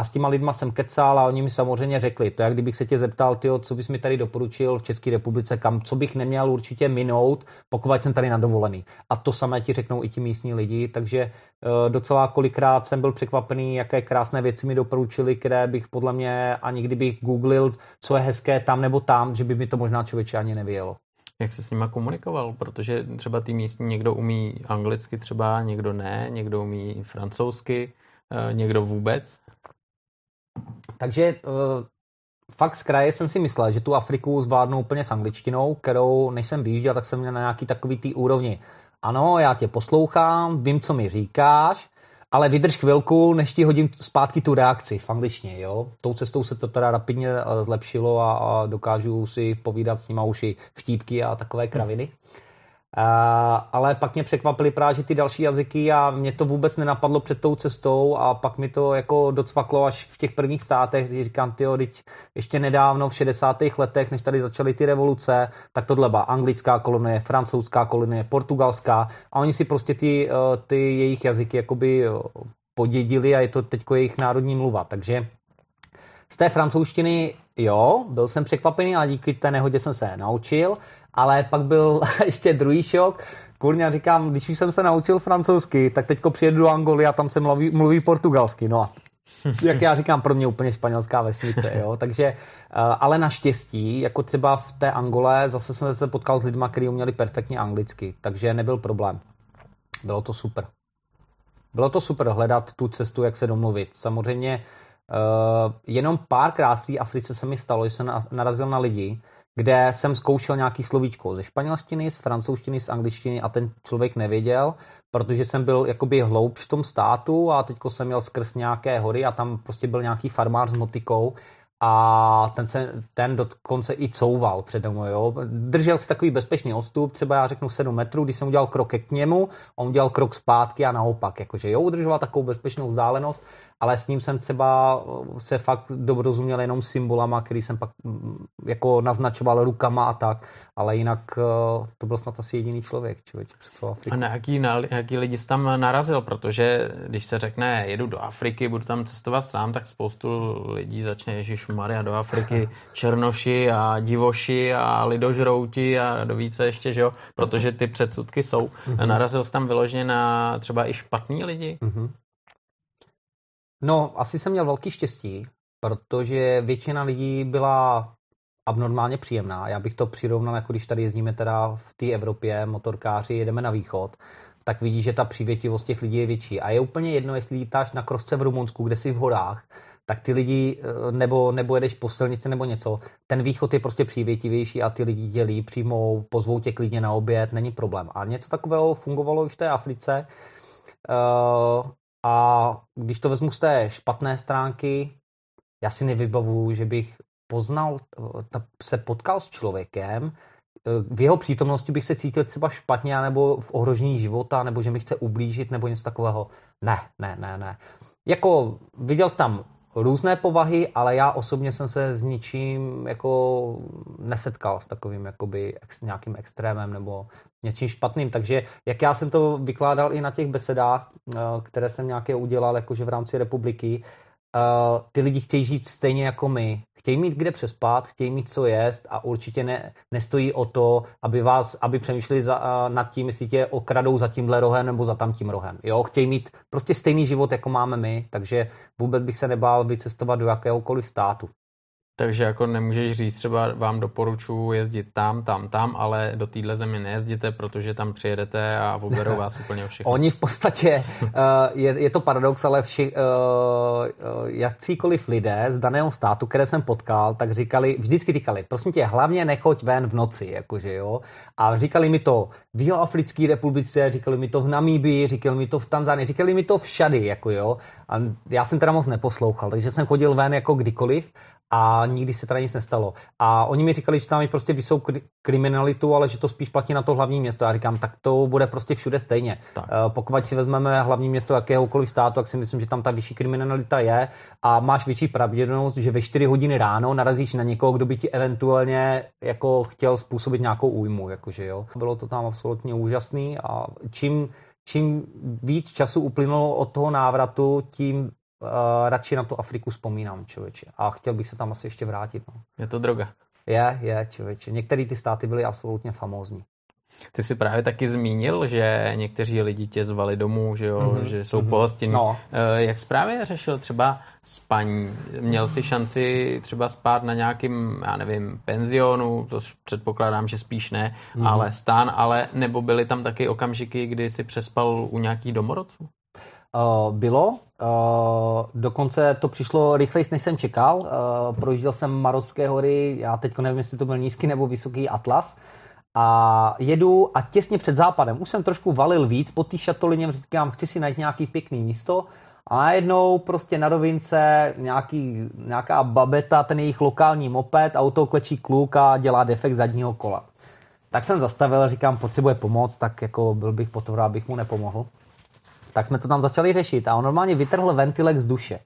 a s těma lidma jsem kecal a oni mi samozřejmě řekli, to jak kdybych se tě zeptal, tyjo, co bys mi tady doporučil v České republice, kam, co bych neměl určitě minout, pokud jsem tady na dovolený. A to samé ti řeknou i ti místní lidi, takže uh, docela kolikrát jsem byl překvapený, jaké krásné věci mi doporučili, které bych podle mě ani kdybych googlil, co je hezké tam nebo tam, že by mi to možná člověče ani nevělo. Jak se s nima komunikoval? Protože třeba ty místní někdo umí anglicky třeba, někdo ne, někdo umí francouzsky, eh, někdo vůbec. Takže uh, fakt z kraje jsem si myslel, že tu Afriku zvládnu úplně s angličtinou, kterou než jsem vyjížděl, tak jsem měl na nějaký takový tý úrovni. Ano, já tě poslouchám, vím, co mi říkáš, ale vydrž chvilku, než ti hodím zpátky tu reakci v angličtině, jo. Tou cestou se to teda rapidně eh, zlepšilo a, a dokážu si povídat s nima už i vtípky a takové kraviny. Ale pak mě překvapily právě že ty další jazyky a mě to vůbec nenapadlo před tou cestou a pak mi to jako docvaklo až v těch prvních státech, když říkám, tyjo, teď ještě nedávno v 60. letech, než tady začaly ty revoluce, tak tohle byla anglická kolonie, francouzská kolonie, portugalská a oni si prostě ty, uh, ty jejich jazyky jakoby uh, podědili a je to teď jejich národní mluva, takže z té francouzštiny, jo, byl jsem překvapený, ale díky té nehodě jsem se naučil, ale pak byl ještě druhý šok, Kurňa říkám, když už jsem se naučil francouzsky, tak teďko přijedu do Angoly a tam se mluví, mluví portugalsky. No a jak já říkám, pro mě úplně španělská vesnice, jo. Takže, eh, ale naštěstí, jako třeba v té Angole, zase jsem se potkal s lidmi, kteří uměli perfektně anglicky, takže nebyl problém. Bylo to super. Bylo to super hledat tu cestu, jak se domluvit. Samozřejmě uh, jenom párkrát v té Africe se mi stalo, že jsem narazil na lidi, kde jsem zkoušel nějaký slovíčko ze španělštiny, z francouzštiny, z angličtiny a ten člověk nevěděl, protože jsem byl jakoby hloubš v tom státu a teďko jsem měl skrz nějaké hory a tam prostě byl nějaký farmář s motikou a ten, se, ten dokonce i couval přede mnou. Jo. Držel si takový bezpečný odstup, třeba já řeknu 7 metrů, když jsem udělal krok k němu, on udělal krok zpátky a naopak. Jakože jo, udržoval takovou bezpečnou vzdálenost ale s ním jsem třeba eh, se fakt dobrozuměl jenom symbolama, který jsem pak mm, jako naznačoval rukama a tak, ale jinak eh, to byl snad asi jediný člověk, člověk celou Afriku. A na jaký, na jaký lidi jsi tam narazil, protože když se řekne, jedu do Afriky, budu tam cestovat sám, tak spoustu lidí začne Ježíš Maria do Afriky, černoši a divoši a lidožrouti a do více ještě, že jo, protože ty předsudky jsou. Mm-hmm. Narazil jsi tam vyloženě na třeba i špatní lidi? Mm-hmm. No, asi jsem měl velký štěstí, protože většina lidí byla abnormálně příjemná. Já bych to přirovnal, jako když tady jezdíme teda v té Evropě, motorkáři, jedeme na východ, tak vidí, že ta přívětivost těch lidí je větší. A je úplně jedno, jestli lítáš na krosce v Rumunsku, kde jsi v horách, tak ty lidi, eh, nebo, nebo jedeš po silnici nebo něco, ten východ je prostě přívětivější a ty lidi dělí, přijmou, pozvou tě klidně na oběd, není problém. A něco takového fungovalo i v té Africe. Uh, a když to vezmu z té špatné stránky, já si nevybavuju, že bych poznal, se potkal s člověkem, v jeho přítomnosti bych se cítil třeba špatně, nebo v ohrožení života, nebo že mi chce ublížit, nebo něco takového. Ne, ne, ne, ne. Jako viděl jsem tam různé povahy, ale já osobně jsem se s ničím jako nesetkal s takovým jakoby ex, nějakým extrémem nebo něčím špatným. Takže jak já jsem to vykládal i na těch besedách, eh, které jsem nějaké udělal jakože v rámci republiky, uh, ty lidi chtějí žít stejně jako my. Chtějí mít kde přespat, chtějí mít co jíst a určitě ne, nestojí o to, aby vás, aby přemýšleli za, nad tím, jestli tě okradou za tímhle rohem nebo za tamtím rohem. Jo, chtějí mít prostě stejný život, jako máme my, takže vůbec bych se nebál vycestovat do jakéhokoliv státu. Takže jako nemůžeš říct, třeba vám doporučuji jezdit tam, tam, tam, ale do téhle země nejezděte, protože tam přijedete a oberou vás úplně všechno. Oni v podstatě, uh, je, je to paradox, ale vši, uh, uh, jakýkoliv lidé z daného státu, které jsem potkal, tak říkali, vždycky říkali, prosím tě, hlavně nechoď ven v noci, jakože jo. A říkali mi to v Jihoafrické republice, říkali mi to v Namíbii, říkali mi to v Tanzánii, říkali mi to všady, jako jo. A já jsem teda moc neposlouchal, takže jsem chodil ven jako kdykoliv a nikdy se teda nic nestalo. A oni mi říkali, že tam je prostě vysou kriminalitu, ale že to spíš platí na to hlavní město. Já říkám, tak to bude prostě všude stejně. Tak. Uh, pokud si vezmeme hlavní město jakéhokoliv státu, tak si myslím, že tam ta vyšší kriminalita je a máš větší pravděpodobnost, že ve 4 hodiny ráno narazíš na někoho, kdo by ti eventuálně jako chtěl způsobit nějakou újmu. Jakože, jo. Bylo to tam absolutně úžasný a čím čím víc času uplynulo od toho návratu, tím uh, radši na tu Afriku vzpomínám, člověče. A chtěl bych se tam asi ještě vrátit. No. Je to droga. Je, je, člověče. Některé ty státy byly absolutně famózní. Ty jsi právě taky zmínil, že někteří lidi tě zvali domů, že, jo, mm-hmm. že jsou mm-hmm. pohostinní. No. Eh, jak jsi právě řešil třeba spaní? Měl jsi šanci třeba spát na nějakým, já nevím, penzionu, to předpokládám, že spíš ne, mm-hmm. ale stán, ale nebo byly tam taky okamžiky, kdy jsi přespal u nějakých domorodců? Uh, bylo, uh, dokonce to přišlo rychleji, než jsem čekal. Uh, projížděl jsem Marocké hory, já teď nevím, jestli to byl nízký nebo vysoký Atlas, a jedu a těsně před západem, už jsem trošku valil víc po té šatolině, říkám, chci si najít nějaký pěkný místo a najednou prostě na rovince nějaký, nějaká babeta, ten jejich lokální moped, auto klečí kluk a dělá defekt zadního kola. Tak jsem zastavil, říkám, potřebuje pomoc, tak jako byl bych potvrdá, abych mu nepomohl. Tak jsme to tam začali řešit a on normálně vytrhl ventilek z duše.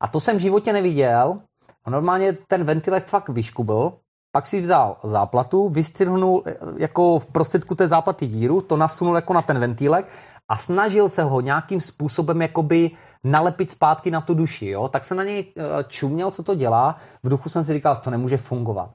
A to jsem v životě neviděl. A normálně ten ventilek fakt vyškubl, pak si vzal záplatu, vystřihnul eh, jako v prostředku té záplaty díru, to nasunul jako na ten ventilek a snažil se ho nějakým způsobem jakoby nalepit zpátky na tu duši, jo? tak se na něj eh, čuměl, co to dělá, v duchu jsem si říkal, to nemůže fungovat.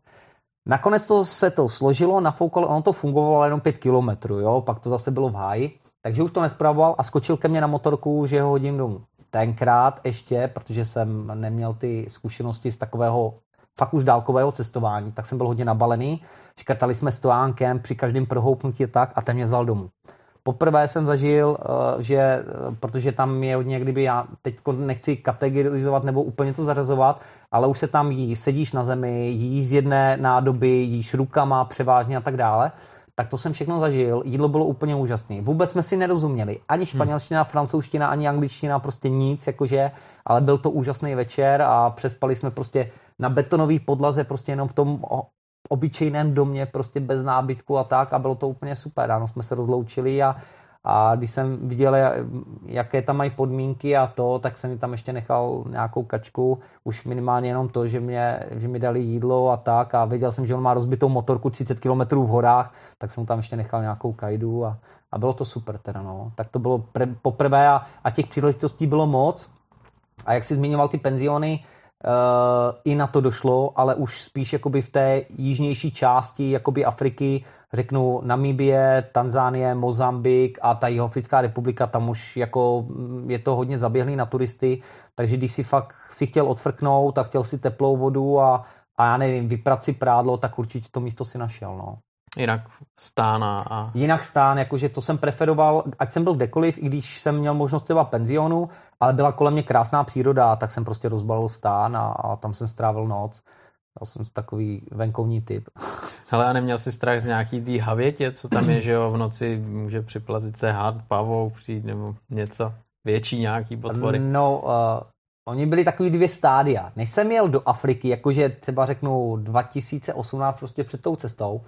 Nakonec to se to složilo, nafoukalo, ono to fungovalo jenom 5 kilometrů, jo? pak to zase bylo v háji, takže už to nespravoval a skočil ke mně na motorku, že ho hodím domů. Tenkrát ještě, protože jsem neměl ty zkušenosti z takového fakt už dálkového cestování, tak jsem byl hodně nabalený. Škrtali jsme stojánkem při každém prohoupnutí tak a ten mě vzal domů. Poprvé jsem zažil, eh, že, eh, protože tam je hodně, kdyby já teď nechci kategorizovat nebo úplně to zarazovat, ale už se tam jí, sedíš na zemi, jíš z jedné nádoby, jíš rukama převážně a tak dále, tak to jsem všechno zažil. Jídlo bylo úplně úžasné. Vůbec jsme si nerozuměli. Ani hmm. španělština, hmm. francouzština, ani angličtina, prostě nic, jakože, ale byl to úžasný večer a přespali jsme prostě na betonové podlaze, prostě jenom v tom obyčejném domě, prostě bez nábytku a tak a bylo to úplně super. Ráno jsme se rozloučili a, a když jsem viděl, jaké tam mají podmínky a to, tak jsem tam ještě nechal nějakou kačku, už minimálně jenom to, že, mě, že mi dali jídlo a tak a věděl jsem, že on má rozbitou motorku 30 km v horách, tak jsem mu tam ještě nechal nějakou kajdu a, a bylo to super teda, no. Tak to bylo pre, poprvé a, a těch příležitostí bylo moc. A jak si zmiňoval ty penziony, Uh, i na to došlo, ale už spíš jakoby v té jižnější části jakoby Afriky, řeknu Namíbie, Tanzánie, Mozambik a ta Jihoafrická republika, tam už jako mm, je to hodně zaběhlý na turisty, takže když si fakt si chtěl odfrknout a chtěl si teplou vodu a, a já nevím, vyprat si prádlo, tak určitě to místo si našel, no. Jinak stán a... Jinak stán, jakože to jsem preferoval, ať jsem byl kdekoliv, i když jsem měl možnost třeba penzionu, ale byla kolem mě krásná příroda, tak jsem prostě rozbalil stán a, a tam jsem strávil noc. Já jsem takový venkovní typ. Hele, a neměl jsi strach z nějaký tý havětě, co tam je, že jo, v noci může připlazit se had, pavou přijít nebo něco větší nějaký potvory? No, uh, oni byli takový dvě stádia. Než jsem jel do Afriky, jakože třeba řeknu 2018 prostě před tou cestou,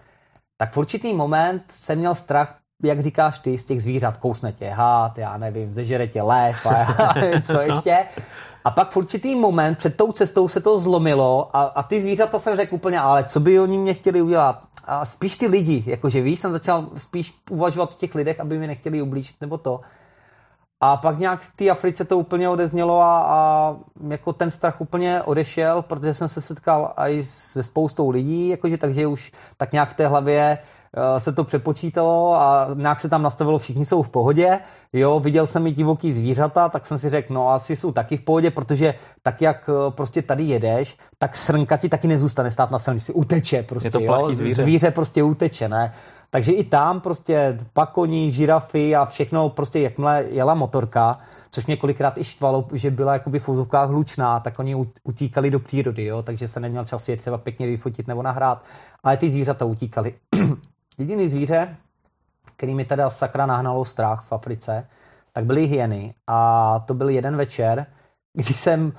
tak v určitý moment jsem měl strach, jak říkáš ty, z těch zvířat, kousne tě had, já nevím, zežere tě lev a já nevím, co ještě. A pak v určitý moment před tou cestou se to zlomilo a, a ty zvířata jsem řekl úplně, ale co by oni mě chtěli udělat? A spíš ty lidi, jakože víš, jsem začal spíš uvažovat o těch lidech, aby mi nechtěli ublížit nebo to. A pak nějak v té Africe to úplně odeznělo a, a jako ten strach úplně odešel, protože jsem se setkal i se spoustou lidí, jakože, takže už tak nějak v té hlavě se to přepočítalo a nějak se tam nastavilo, všichni jsou v pohodě. Jo, viděl jsem i divoký zvířata, tak jsem si řekl, no asi jsou taky v pohodě, protože tak jak uh, prostě tady jedeš, tak srnka ti taky nezůstane stát na silnici, uteče prostě. Je to jo? zvíře. Zvíře prostě uteče, ne? Takže i tam prostě pakoní, žirafy a všechno, prostě jakmile jela motorka, což mě kolikrát i štvalo, že byla jakoby v úzovkách hlučná, tak oni utíkali do přírody, jo? takže se neměl čas je třeba pěkně vyfotit nebo nahrát, ale ty zvířata utíkali. Jediný zvíře, který mi teda sakra nahnalo strach v Africe, tak byly hyeny a to byl jeden večer, když jsem uh,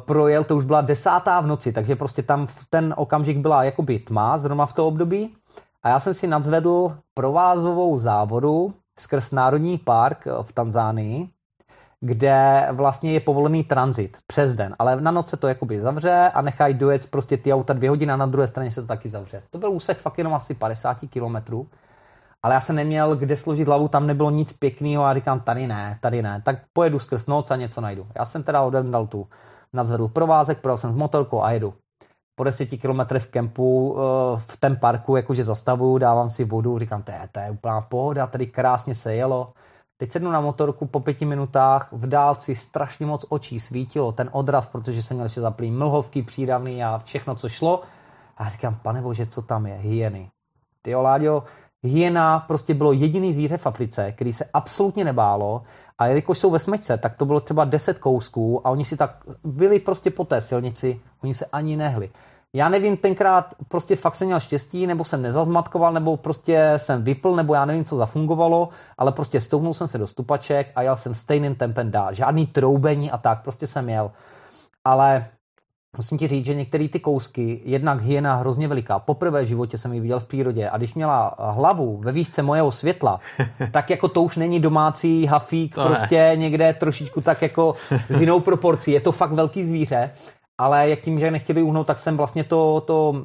projel, to už byla desátá v noci, takže prostě tam v ten okamžik byla jakoby tma, zrovna v to období a já jsem si nadzvedl provázovou závodu skrz Národní park v Tanzánii, kde vlastně je povolený tranzit přes den, ale na noc se to jakoby zavře a nechají dojet prostě ty auta dvě hodiny a na druhé straně se to taky zavře. To byl úsek fakt jenom asi 50 kilometrů, ale já jsem neměl kde složit hlavu, tam nebylo nic pěkného a říkám, tady ne, tady ne, tak pojedu skrz noc a něco najdu. Já jsem teda odemdal tu nadzvedl provázek, projel jsem s motelkou a jedu po deseti kilometrech v kempu, eh, v tom parku, jakože zastavuju, dávám si vodu, říkám, to je, to je úplná pohoda, tady krásně se jelo. Teď sednu na motorku po pěti minutách, v dálci strašně moc očí svítilo, ten odraz, protože jsem měl ještě zaplý mlhovky přídavný a všechno, co šlo. A říkám, pane bože, co tam je? Hyeny. Ty Láďo, hyena prostě bylo jediný zvíře v Africe, který se absolutně nebálo a jelikož jsou ve smečce, tak to bylo třeba 10 kousků a oni si tak byli prostě po té silnici, oni se ani nehli. Já nevím, tenkrát prostě fakt jsem měl štěstí, nebo jsem nezazmatkoval, nebo prostě jsem vypl, nebo já nevím, co zafungovalo, ale prostě stoupnul jsem se do stupaček a jel jsem stejným tempem dál. Žádný troubení a tak, prostě jsem jel. Ale musím ti říct, že některé ty kousky, jednak hyena hrozně veliká, poprvé v životě jsem ji viděl v přírodě a když měla hlavu ve výšce mojeho světla, tak jako to už není domácí hafík, to prostě ne. někde trošičku tak jako s jinou proporcí. Je to fakt velký zvíře ale jak tím, že nechtěli uhnout, tak jsem vlastně to, to,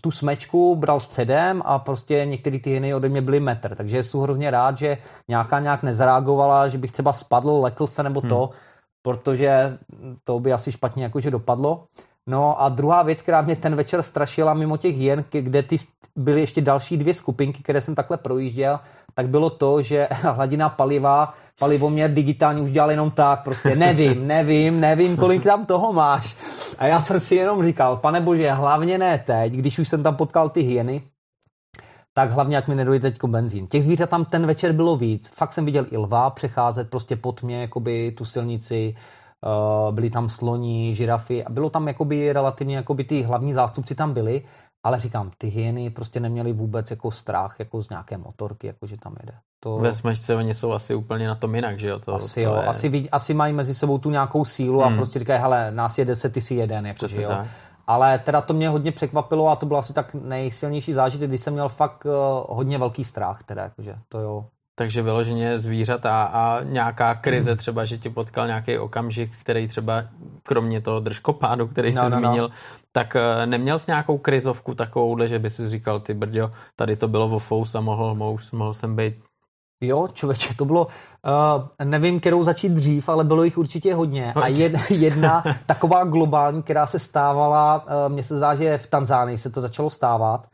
tu smečku bral středem a prostě některé ty hyny ode mě byly metr. Takže jsem hrozně rád, že nějaká nějak nezareagovala, že bych třeba spadl, lekl se nebo to, hmm. protože to by asi špatně jakože dopadlo. No a druhá věc, která mě ten večer strašila mimo těch hyen, kde ty byly ještě další dvě skupinky, které jsem takhle projížděl, tak bylo to, že hladina paliva, palivoměr digitální už dělal jenom tak, prostě nevím, nevím, nevím, kolik tam toho máš. A já jsem si jenom říkal, pane bože, hlavně ne teď, když už jsem tam potkal ty hyeny, tak hlavně, ať mi nedojde teď benzín. Těch zvířat tam ten večer bylo víc. Fakt jsem viděl i lva přecházet prostě pod mě, jakoby tu silnici, uh, byli tam sloní, žirafy a bylo tam jakoby relativně, jakoby ty hlavní zástupci tam byli, ale říkám, ty hyeny prostě neměly vůbec jako strach jako z nějaké motorky, jako že tam jede. To... Ve smečce oni jsou asi úplně na tom jinak, že jo? To, asi to jo, je... asi, asi mají mezi sebou tu nějakou sílu hmm. a prostě říkají, hele, nás je deset, ty si jeden, jako, že jo? Tak. Ale teda to mě hodně překvapilo a to byl asi tak nejsilnější zážitek, když jsem měl fakt uh, hodně velký strach, teda, jakože, to jo. Takže vyloženě zvířata a nějaká krize, třeba, že ti potkal nějaký okamžik, který třeba, kromě toho držkopádu, který no, jsi no, no. zmínil, no. tak uh, neměl jsi nějakou krizovku takovouhle, že by si říkal, ty brďo, tady to bylo vo fous a mohl, mohl, mohl jsem být Jo, člověče, to bylo, uh, nevím, kterou začít dřív, ale bylo jich určitě hodně. A jedna, jedna taková globální, která se stávala, uh, mně se zdá, že v Tanzánii se to začalo stávat,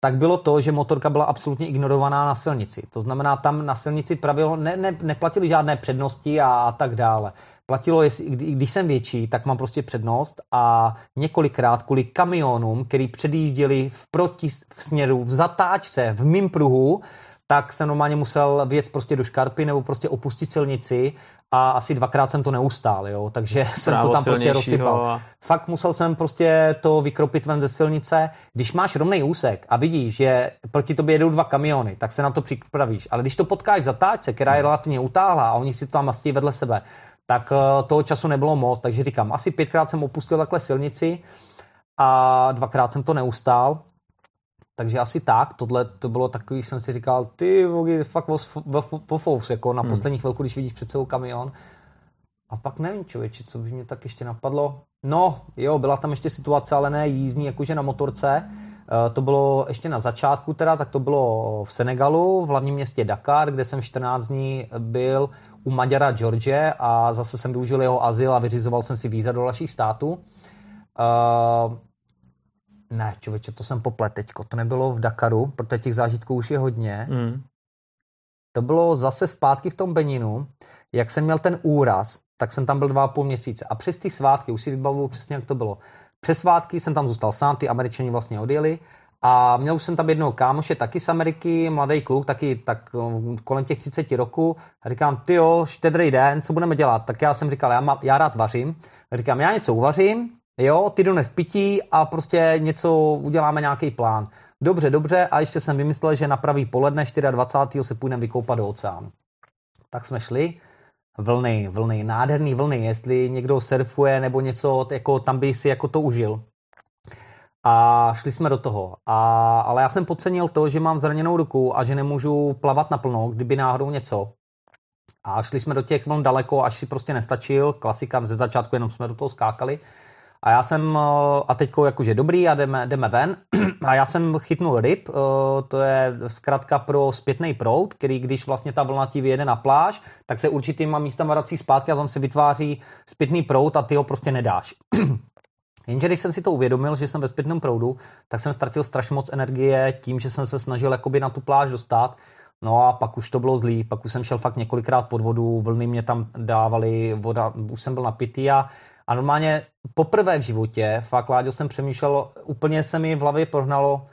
tak bylo to, že motorka byla absolutně ignorovaná na silnici. To znamená, tam na silnici pravidlo ne, ne, neplatili žádné přednosti a, a tak dále. Platilo, jestli, když jsem větší, tak mám prostě přednost a několikrát kvůli kamionům, který předjížděli v proti v směru, v zatáčce, v mým pruhu, tak jsem normálně musel věc prostě do škarpy nebo prostě opustit silnici a asi dvakrát jsem to neustál, jo, takže jsem to tam prostě rozsypal. A... Fakt musel jsem prostě to vykropit ven ze silnice. Když máš rovný úsek a vidíš, že proti tobě jedou dva kamiony, tak se na to připravíš. Ale když to potkáš v zatáčce, která je relativně utáhlá a oni si to tam mastí vedle sebe, tak eh, toho času nebylo moc, takže říkám, asi pětkrát jsem opustil takhle silnici a dvakrát jsem to neustál. Takže asi tak, tohle to bylo takový, jsem si říkal, ty vogy, fakt pofous, jako na hmm. poslední chvilku, když vidíš před sebou kamion. A pak nevím, člověče, co by mě tak ještě napadlo. No, jo, byla tam ještě situace, ale ne jízdní, jakože na motorce. E, to bylo ještě na začátku teda, tak to bylo v Senegalu, v hlavním městě Dakar, kde jsem 14 dní byl u Maďara George a zase jsem využil jeho azyl a vyřizoval jsem si víza do dalších států. E, ne, člověče, to jsem poplet teďko. To nebylo v Dakaru, protože těch zážitků už je hodně. Mm. To bylo zase zpátky v tom Beninu. Jak jsem měl ten úraz, tak jsem tam byl dva a půl měsíce. A přes ty svátky, už si vybavuju přesně, jak to bylo. Přes svátky jsem tam zůstal sám, ty američani vlastně odjeli. A měl jsem tam jednoho kámoše, taky z Ameriky, mladý kluk, taky tak um, kolem těch 30 roku. A říkám, ty jo, štědrý den, co budeme dělat? Tak já jsem říkal, já, má, já rád vařím. A říkám, já něco uvařím, Jo, ty dones pití a prostě něco uděláme nějaký plán. Dobře, dobře, a ještě jsem vymyslel, že na pravý poledne 24. se půjdeme vykoupat do oceánu. Tak jsme šli, vlny, vlny, nádherný vlny, jestli někdo surfuje nebo něco, jako tam by si jako to užil. A šli jsme do toho. A, ale já jsem podcenil to, že mám zraněnou ruku a že nemůžu plavat naplno, kdyby náhodou něco. A šli jsme do těch vln daleko, až si prostě nestačil. Klasika ze začátku, jenom jsme do toho skákali. A já jsem, eh, a teďko jakože dobrý a jdeme, jdeme ven. A já jsem chytnul ryb, eh, to je zkrátka pro zpětný proud, který když vlastně ta vlna ti vyjede na pláž, tak se určitýma místama vrací zpátky a tam se vytváří zpětný proud a ty ho prostě nedáš. Jenže když jsem si to uvědomil, že jsem ve zpětném proudu, tak jsem ztratil strašně moc energie tím, že jsem se snažil jakoby na tu pláž dostat. No a pak už to bylo zlý, pak už jsem šel fakt několikrát pod vodu, vlny mě tam dávaly, voda, už jsem byl napitý a a normálně poprvé v životě, fakt, Láďo, jsem přemýšlel, úplně se mi v hlavě prohnalo,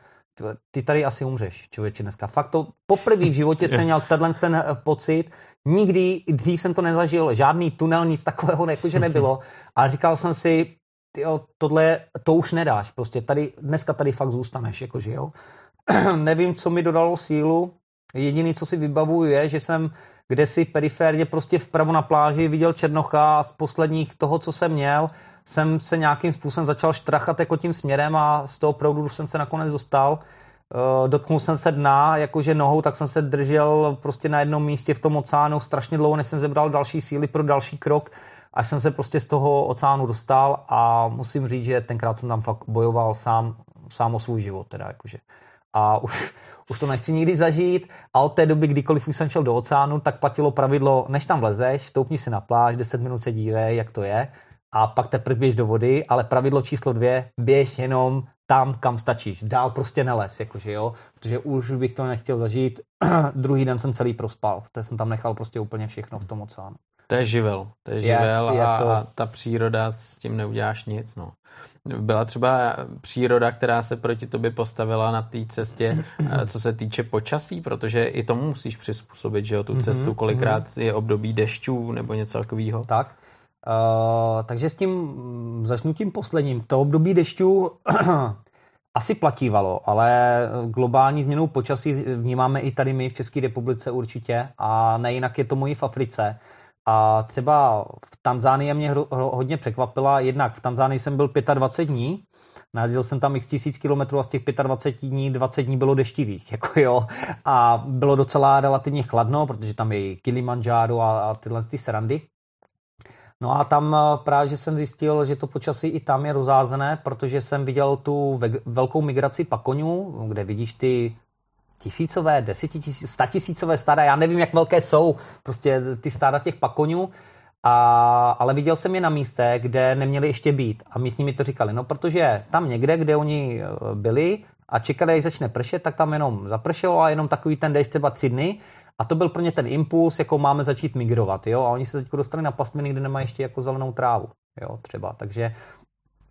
ty tady asi umřeš, člověče, dneska. Fakt to poprvé v životě jsem měl tenhle ten eh, pocit, nikdy dřív jsem to nezažil, žádný tunel, nic takového jakože nebylo, ale říkal jsem si, tyjo, tohle, to už nedáš, prostě tady, dneska tady fakt zůstaneš, jakože jo. Nevím, co mi dodalo sílu, jediný, co si vybavuju, je, že jsem kde si periférně prostě vpravo na pláži viděl Černocha z posledních toho, co jsem měl, jsem se nějakým způsobem začal štrachat jako tím směrem a z toho proudu jsem se nakonec dostal. Uh, dotknul jsem se dna, jakože nohou, tak jsem se držel prostě na jednom místě v tom oceánu strašně dlouho, než jsem zebral další síly pro další krok, až jsem se prostě z toho oceánu dostal a musím říct, že tenkrát jsem tam fakt bojoval sám, sám o svůj život, teda jakože. A už, už to nechci nikdy zažít a od té doby, kdykoliv už jsem šel do oceánu, tak platilo pravidlo, než tam vlezeš, stoupni si na pláž, 10 minut se dívej, jak to je a pak teprve běž do vody, ale pravidlo číslo dvě, běž jenom tam, kam stačíš. Dál prostě neles, jakože jo, protože už bych to nechtěl zažít. Druhý den jsem celý prospal, protože jsem tam nechal prostě úplně všechno v tom oceánu. To je živel, to je živel je, je a, to... a ta příroda s tím neuděláš nic, no. Byla třeba příroda, která se proti tobě postavila na té cestě, eh, co se týče počasí, protože i tomu musíš přizpůsobit, že jo, tu cestu, mhm, kolikrát mhm. je období dešťů nebo něco takového. Tak, uh, takže s tím začnu tím posledním. To období dešťů asi platívalo, ale globální změnu počasí vnímáme i tady my v České republice určitě a nejinak je tomu i v Africe. A třeba v Tanzánii mě hodně překvapila, jednak v Tanzánii jsem byl 25 dní, Najezdil jsem tam x tisíc kilometrů a z těch 25 dní 20 dní bylo deštivých. Jako jo. A bylo docela relativně chladno, protože tam je Kilimanjaro a, a tyhle ty srandy. No a tam eh, právě jsem zjistil, že to počasí i tam je rozázené, protože jsem viděl tu velkou migraci pakonů, kde vidíš ty tisícové, desetitisícové, statisícové stáda, já nevím, jak velké jsou prostě ty stáda těch pakonů, a, ale viděl jsem je na místě, kde neměli ještě být. A mi to říkali, no protože tam někde, kde oni eh, byli a čekali, až začne pršet, tak tam jenom zapršelo a jenom takový ten déšť třeba tři dny. A to byl pro ně ten impuls, jako máme začít migrovat. Jo? A oni se teď dostali na pastviny, kde nemají ještě jako zelenou trávu. Jo? Třeba. Takže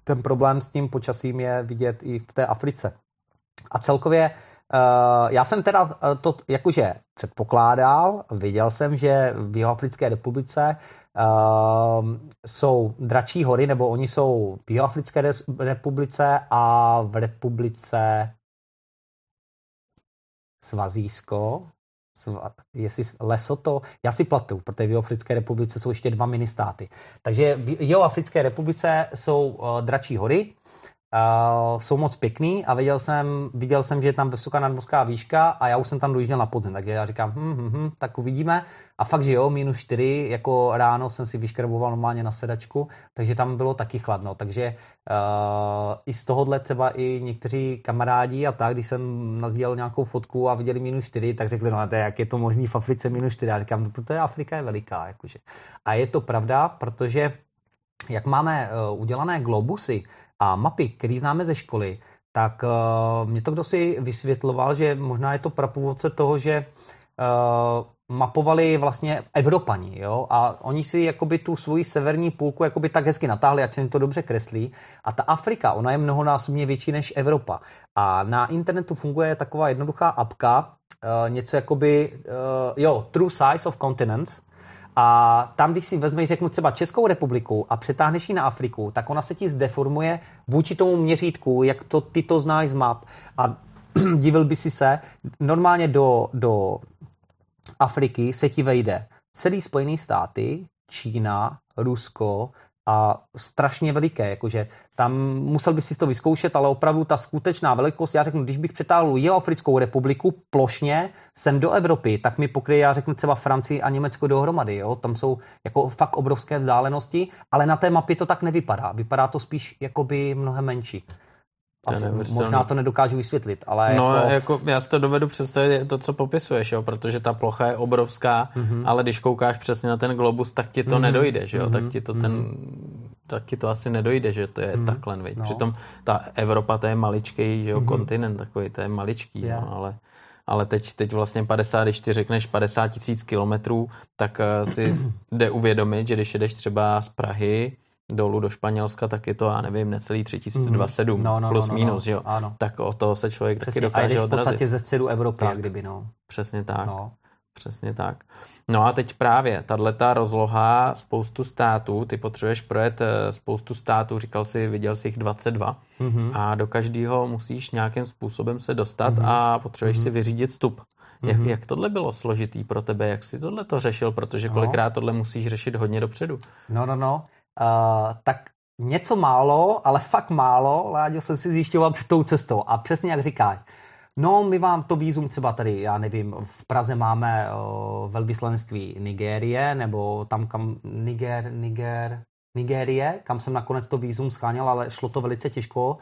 ten problém s tím počasím je vidět i v té Africe. A celkově já jsem teda eh, to jakože předpokládal, viděl jsem, že v Jihoafrické republice uh, jsou dračí hory, nebo oni jsou v Jihoafrické republice a v republice Svazísko, Sva, jestli Lesoto, já si platu, protože v Jihoafrické republice jsou ještě dva ministáty. Takže v Jihoafrické republice jsou uh, dračí hory, Uh, jsou moc pěkný a viděl jsem, viděl jsem, že je tam vysoká nadmořská výška a já už jsem tam dojížděl na podzem, takže já říkám, hm, hm, hm, tak uvidíme. A fakt, že jo, minus 4, jako ráno jsem si vyškraboval normálně na sedačku, takže tam bylo taky chladno. Takže uh, i z tohohle třeba i někteří kamarádi a tak, když jsem nazdílel nějakou fotku a viděli minus 4, tak řekli, no to jak je to možný v Africe minus 4. Já říkám, no, protože Afrika je veliká. Jakože. A je to pravda, protože jak máme uh, udělané globusy, a mapy, které známe ze školy, tak uh, mě to kdo si vysvětloval, že možná je to prapůvodce toho, že uh, mapovali vlastně Evropani, jo, a oni si jakoby tu svoji severní půlku jakoby tak hezky natáhli, ať se jim to dobře kreslí. A ta Afrika, ona je mnohonásobně větší než Evropa. A na internetu funguje taková jednoduchá apka, uh, něco jakoby, uh, jo, True Size of Continents, a tam, když si vezmeš, řeknu třeba Českou republiku a přetáhneš ji na Afriku, tak ona se ti zdeformuje vůči tomu měřítku, jak to ty to znáš z map. A divil by si se, normálně do, do Afriky se ti vejde celý Spojený státy, Čína, Rusko, a strašně veliké, jakože tam musel bych si to vyzkoušet, ale opravdu ta skutečná velikost, já řeknu, když bych přetáhl Jihoafrickou republiku plošně sem do Evropy, tak mi pokryje, já řeknu třeba Francii a Německo dohromady, jo? tam jsou jako fakt obrovské vzdálenosti, ale na té mapě to tak nevypadá, vypadá to spíš jakoby mnohem menší. Asi, možná to nedokážu vysvětlit, ale No, jako... jako já si to dovedu představit to, co popisuješ, jo, protože ta plocha je obrovská, mm-hmm. ale když koukáš přesně na ten globus, tak ti to mm-hmm. nedojde, že jo, mm-hmm. tak ti to ten, mm-hmm. tak ti to asi nedojde, že to je mm-hmm. takhle. No. Přitom ta Evropa, to je maličký, že jo, mm-hmm. kontinent takový, to je maličký, yeah. no, ale ale teď, teď vlastně 50, když ty řekneš 50 tisíc kilometrů, tak uh, si jde uvědomit, že když jedeš třeba z Prahy dolů do Španělska, tak je to, já nevím, necelý 3027 mm. no, no, plus no, no, minus, no, jo. Ano. Tak o to se člověk Přesně. taky dokáže odrazit. A v podstatě ze středu Evropy, tak. kdyby, no. Přesně tak. No. Přesně tak. No a teď právě, tato rozloha spoustu států, ty potřebuješ projet eh, spoustu států, říkal si, viděl jsi jich 22 mm-hmm. a do každého musíš nějakým způsobem se dostat mm-hmm. a potřebuješ mm-hmm. si vyřídit vstup. Jak, mm-hmm. jak tohle bylo složitý pro tebe? Jak jsi tohle to řešil? Protože no. kolikrát tohle musíš řešit hodně dopředu. No, no, no. Uh, tak něco málo, ale fakt málo, Láďo, jsem si zjišťoval před tou cestou. A přesně jak říkáš, no my vám to výzum třeba tady, já nevím, v Praze máme o, velvyslanectví Nigérie, nebo tam kam Niger, Niger, Nigérie, kam jsem nakonec to výzum scháněl, ale šlo to velice těžko.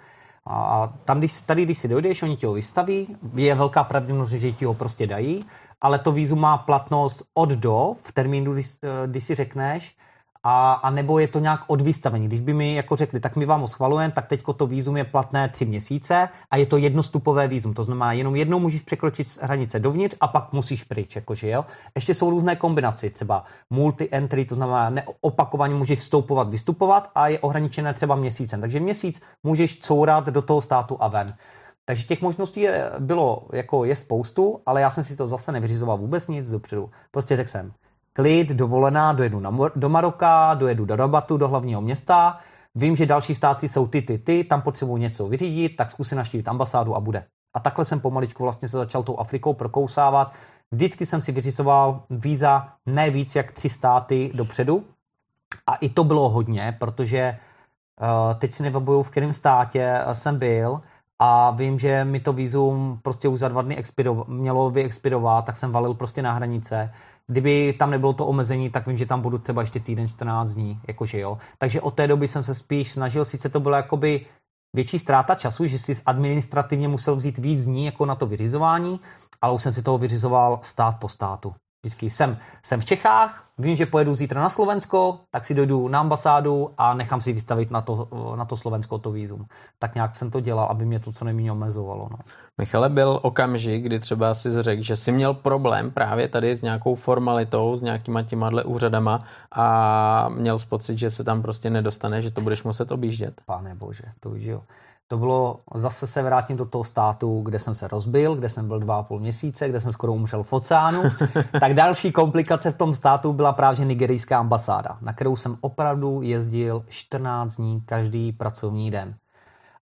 A tam, když, tady, když si dojdeš, oni ti ho vystaví, je velká pravděpodobnost, že ti ho prostě dají, ale to výzum má platnost od do v termínu, kdy, kdy si řekneš, a, a nebo je to nějak od vystavení. Když by mi jako řekli, tak my vám ho schvalujeme, tak teďko to výzum je platné tři měsíce a je to jednostupové výzum. To znamená, jenom jednou můžeš překročit hranice dovnitř a pak musíš pryč. Jakože, jo? Ještě jsou různé kombinace, třeba multi-entry, to znamená neopakovaně můžeš vstoupovat, vystupovat a je ohraničené třeba měsícem. Takže měsíc můžeš courat do toho státu a ven. Takže těch možností je, bylo, jako je spoustu, ale já jsem si to zase nevyřizoval vůbec nic dopředu. Prostě řekl jsem, klid, dovolená, dojedu na, do Maroka, dojedu do Rabatu, do hlavního města, vím, že další státy jsou ty, ty, ty, tam potřebuji něco vyřídit, tak zkusím naštívit ambasádu a bude. A takhle jsem pomaličku vlastně se začal tou Afrikou prokousávat. Vždycky jsem si vyřizoval víza ne víc jak tři státy dopředu. A i to bylo hodně, protože uh, teď si nevybavuju, v kterém státě jsem byl, a vím, že mi to vízum prostě už za dva dny expiro, mělo vyexpirovat, tak jsem valil prostě na hranice. Kdyby tam nebylo to omezení, tak vím, že tam budu třeba ještě týden, 14 dní, jakože jo. Takže od té doby jsem se spíš snažil, sice to bylo jakoby větší ztráta času, že si administrativně musel vzít víc dní jako na to vyřizování, ale už jsem si toho vyřizoval stát po státu. Vždycky jsem, jsem v Čechách, vím, že pojedu zítra na Slovensko, tak si dojdu na ambasádu a nechám si vystavit na to, na to Slovensko to výzum. Tak nějak jsem to dělal, aby mě to co nejméně omezovalo. No. Michale, byl okamžik, kdy třeba si řekl, že jsi měl problém právě tady s nějakou formalitou, s nějakýma těma úřadama a měl pocit, že se tam prostě nedostane, že to budeš muset objíždět. Pane bože, to už jo. To bylo, zase se vrátím do toho státu, kde jsem se rozbil, kde jsem byl dva a půl měsíce, kde jsem skoro umřel v oceánu. tak další komplikace v tom státu byla právě nigerijská ambasáda, na kterou jsem opravdu jezdil 14 dní každý pracovní den.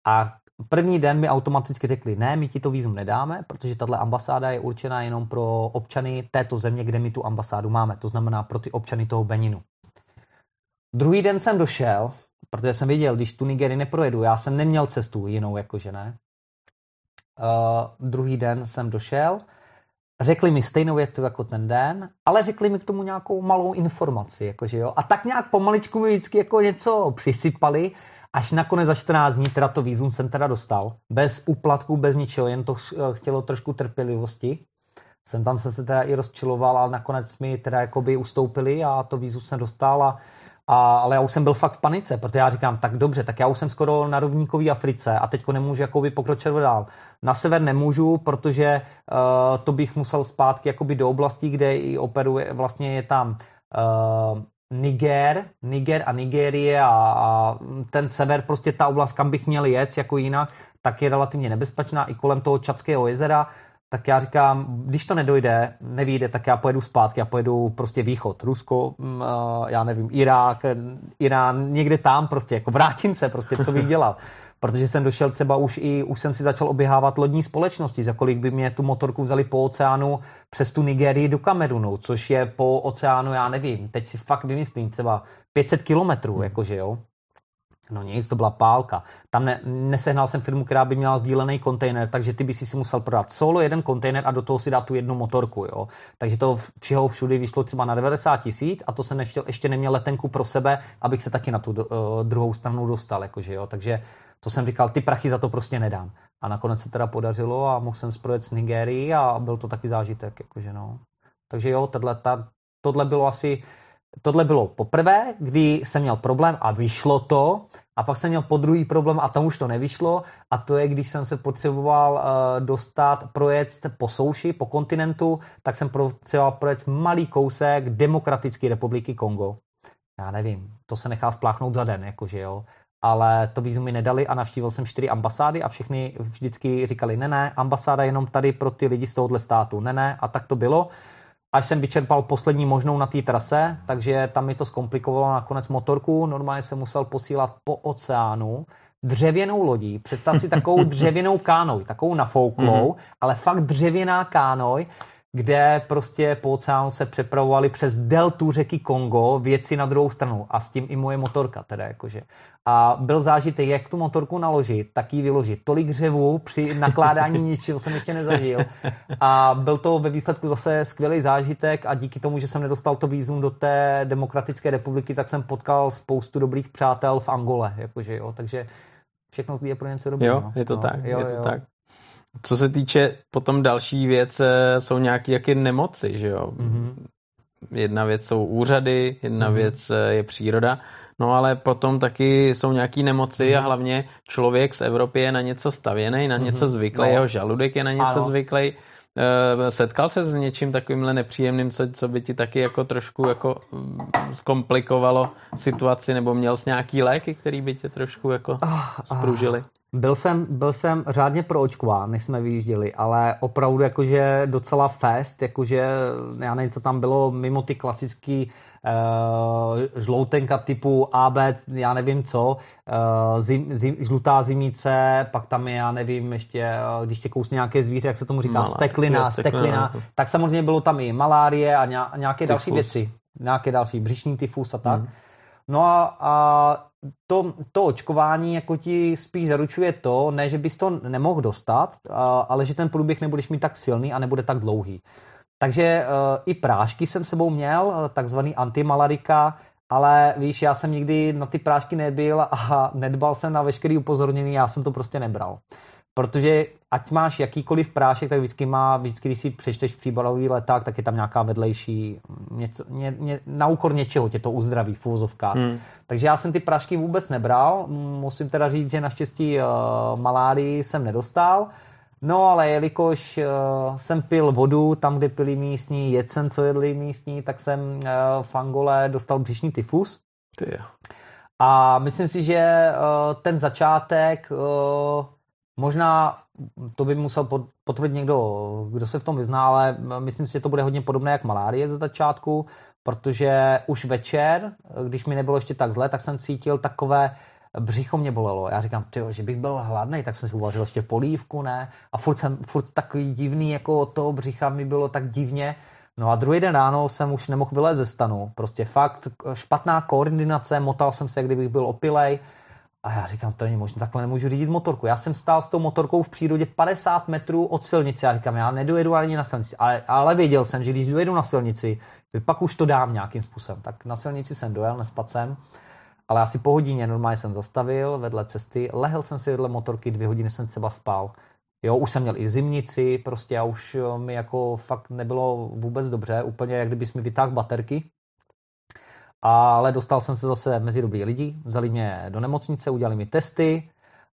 A první den mi automaticky řekli, ne, my ti to výzum nedáme, protože tahle ambasáda je určená jenom pro občany této země, kde my tu ambasádu máme. To znamená pro ty občany toho Beninu. Druhý den jsem došel protože jsem viděl, když tu Nigery neprojedu, já jsem neměl cestu jinou, jakože ne. Uh, druhý den jsem došel, řekli mi stejnou větu jako ten den, ale řekli mi k tomu nějakou malou informaci, jakože jo. A tak nějak pomaličku mi vždycky jako něco přisypali, až nakonec za 14 dní teda to výzum jsem teda dostal. Bez úplatku, bez ničeho, jen to chtělo trošku trpělivosti. Jsem tam se teda i rozčiloval, ale nakonec mi teda jakoby ustoupili a to výzum jsem dostal a a, ale já už jsem byl fakt v panice, protože já říkám, tak dobře, tak já už jsem skoro na rovníkové Africe a teďko nemůžu jakoby pokročit dál. Na sever nemůžu, protože uh, to bych musel zpátky jakoby do oblasti, kde i operuje, vlastně je tam uh, Niger, Niger a Nigérie a, a ten sever, prostě ta oblast, kam bych měl jet jako jinak, tak je relativně nebezpečná i kolem toho Čadského jezera tak já říkám, když to nedojde, nevíde, tak já pojedu zpátky, já pojedu prostě východ, Rusko, mm, já nevím, Irák, Irán, někde tam prostě, jako vrátím se prostě, co bych dělal. Protože jsem došel třeba už i, už jsem si začal oběhávat lodní společnosti, za kolik by mě tu motorku vzali po oceánu přes tu Nigerii do Kamerunu, což je po oceánu, já nevím, teď si fakt vymyslím, třeba 500 kilometrů, jakože jo. No nic, to byla pálka. Tam ne, nesehnal jsem firmu, která by měla sdílený kontejner, takže ty by si musel prodat solo jeden kontejner a do toho si dát tu jednu motorku. Jo? Takže to všeho všude vyšlo třeba na 90 tisíc a to jsem ještě, ještě neměl letenku pro sebe, abych se taky na tu uh, druhou stranu dostal. Jakože, jo? Takže to jsem říkal, ty prachy za to prostě nedám. A nakonec se teda podařilo a mohl jsem sprojet z Nigerii a byl to taky zážitek. Jakože, no. Takže jo, tohle, ta, tohle bylo asi tohle bylo poprvé, kdy jsem měl problém a vyšlo to, a pak jsem měl po druhý problém a tam už to nevyšlo a to je, když jsem se potřeboval uh, dostat, projet po souši, po kontinentu, tak jsem potřeboval projet malý kousek Demokratické republiky Kongo. Já nevím, to se nechá spláchnout za den, jakože jo. Ale to vízum mi nedali a navštívil jsem čtyři ambasády a všechny vždycky říkali, ne, ne, ambasáda jenom tady pro ty lidi z tohohle státu, ne, ne, a tak to bylo až jsem vyčerpal poslední možnou na té trase, takže tam mi to zkomplikovalo nakonec motorku. Normálně jsem musel posílat po oceánu dřevěnou lodí. Představ si takovou dřevěnou kánoj, takovou nafouklou, mm-hmm. ale fakt dřevěná kánoj, kde prostě po oceánu se přepravovali přes deltu řeky Kongo věci na druhou stranu a s tím i moje motorka teda jakože. A byl zážitek, jak tu motorku naložit, tak ji vyložit. Tolik řevu při nakládání ničeho jsem ještě nezažil. A byl to ve výsledku zase skvělý zážitek a díky tomu, že jsem nedostal to výzum do té demokratické republiky, tak jsem potkal spoustu dobrých přátel v Angole. Jakože, jo. Takže všechno zlý je pro něco dobrého. Jo, no. je to no, tak, jo, je to jo. tak. Co se týče potom další věc, jsou nějaké jaké nemoci, že jo? Mm-hmm. Jedna věc jsou úřady, jedna mm-hmm. věc eh, je příroda, no ale potom taky jsou nějaké nemoci mm-hmm. a hlavně člověk z Evropy je na něco stavěný, na mm-hmm. něco zvyklý, no. jeho žaludek je na něco ano. zvyklý. Eh, setkal se s něčím takovýmhle nepříjemným, co, co by ti taky jako trošku jako mm, zkomplikovalo situaci, nebo měl jsi nějaký léky, který by tě trošku jako spružili? Byl jsem, byl jsem řádně proočkován, než jsme vyjížděli, ale opravdu jakože docela fest, jakože já nevím, co tam bylo mimo ty klasický uh, žloutenka typu AB, já nevím co, uh, zim, zim, žlutá zimnice, pak tam je, já nevím, ještě, uh, když tě kousne nějaké zvíře, jak se tomu říká, Malá, steklina, jo, steklina, steklina, tak samozřejmě bylo tam i malárie a nějaké tyfus. další věci, nějaké další, břišní tyfus a tak. Hmm. No a, a to, to očkování jako ti spíš zaručuje to, ne, že bys to nemohl dostat, ale že ten průběh nebudeš mít tak silný a nebude tak dlouhý. Takže uh, i prášky jsem sebou měl, e, takzvaný antimalarika, ale víš, já jsem nikdy na ty prášky nebyl a nedbal jsem na veškerý upozornění, já jsem to prostě nebral. Protože ať máš jakýkoliv prášek, tak vždycky má, vždycky, když si přečteš příbalový leták, tak je tam nějaká vedlejší, něco, ně, ně, na úkor něčeho tě to uzdraví v úvozovkách. Hmm. Takže já jsem ty prášky vůbec nebral, musím teda říct, že naštěstí uh, malárii jsem nedostal, No ale jelikož uh, jsem pil vodu tam, kde pili místní, jedl jsem, co jedli místní, tak jsem uh, v Angole dostal břišní tyfus. Ty. A myslím si, že uh, ten začátek uh, možná to by musel potvrdit někdo, kdo se v tom vyzná, ale myslím si, že to bude hodně podobné jak malárie ze začátku, protože už večer, když mi nebylo ještě tak zle, tak jsem cítil takové břicho mě bolelo. Já říkám, tyjo, že bych byl hladný, tak jsem si uvařil ještě polívku, ne? A furt jsem, furt takový divný, jako to břicha mi bylo tak divně. No a druhý den ráno jsem už nemohl vylézt ze stanu. Prostě fakt špatná koordinace, motal jsem se, kdybych byl opilej. A já říkám, to není možné, takhle nemůžu řídit motorku. Já jsem stál s tou motorkou v přírodě 50 metrů od silnice. Já říkám, já nedojedu ani na silnici. Ale, ale věděl jsem, že když dojedu na silnici, pak už to dám nějakým způsobem. Tak na silnici jsem dojel, nespad jsem. Ale asi po hodině normálně jsem zastavil vedle cesty, lehl jsem si vedle motorky, dvě hodiny jsem třeba spal. Jo, už jsem měl i zimnici, prostě a už mi jako fakt nebylo vůbec dobře, úplně jak kdybys mi vytáhl baterky. Ale dostal jsem se zase mezi dobrý lidi, vzali mě do nemocnice, udělali mi testy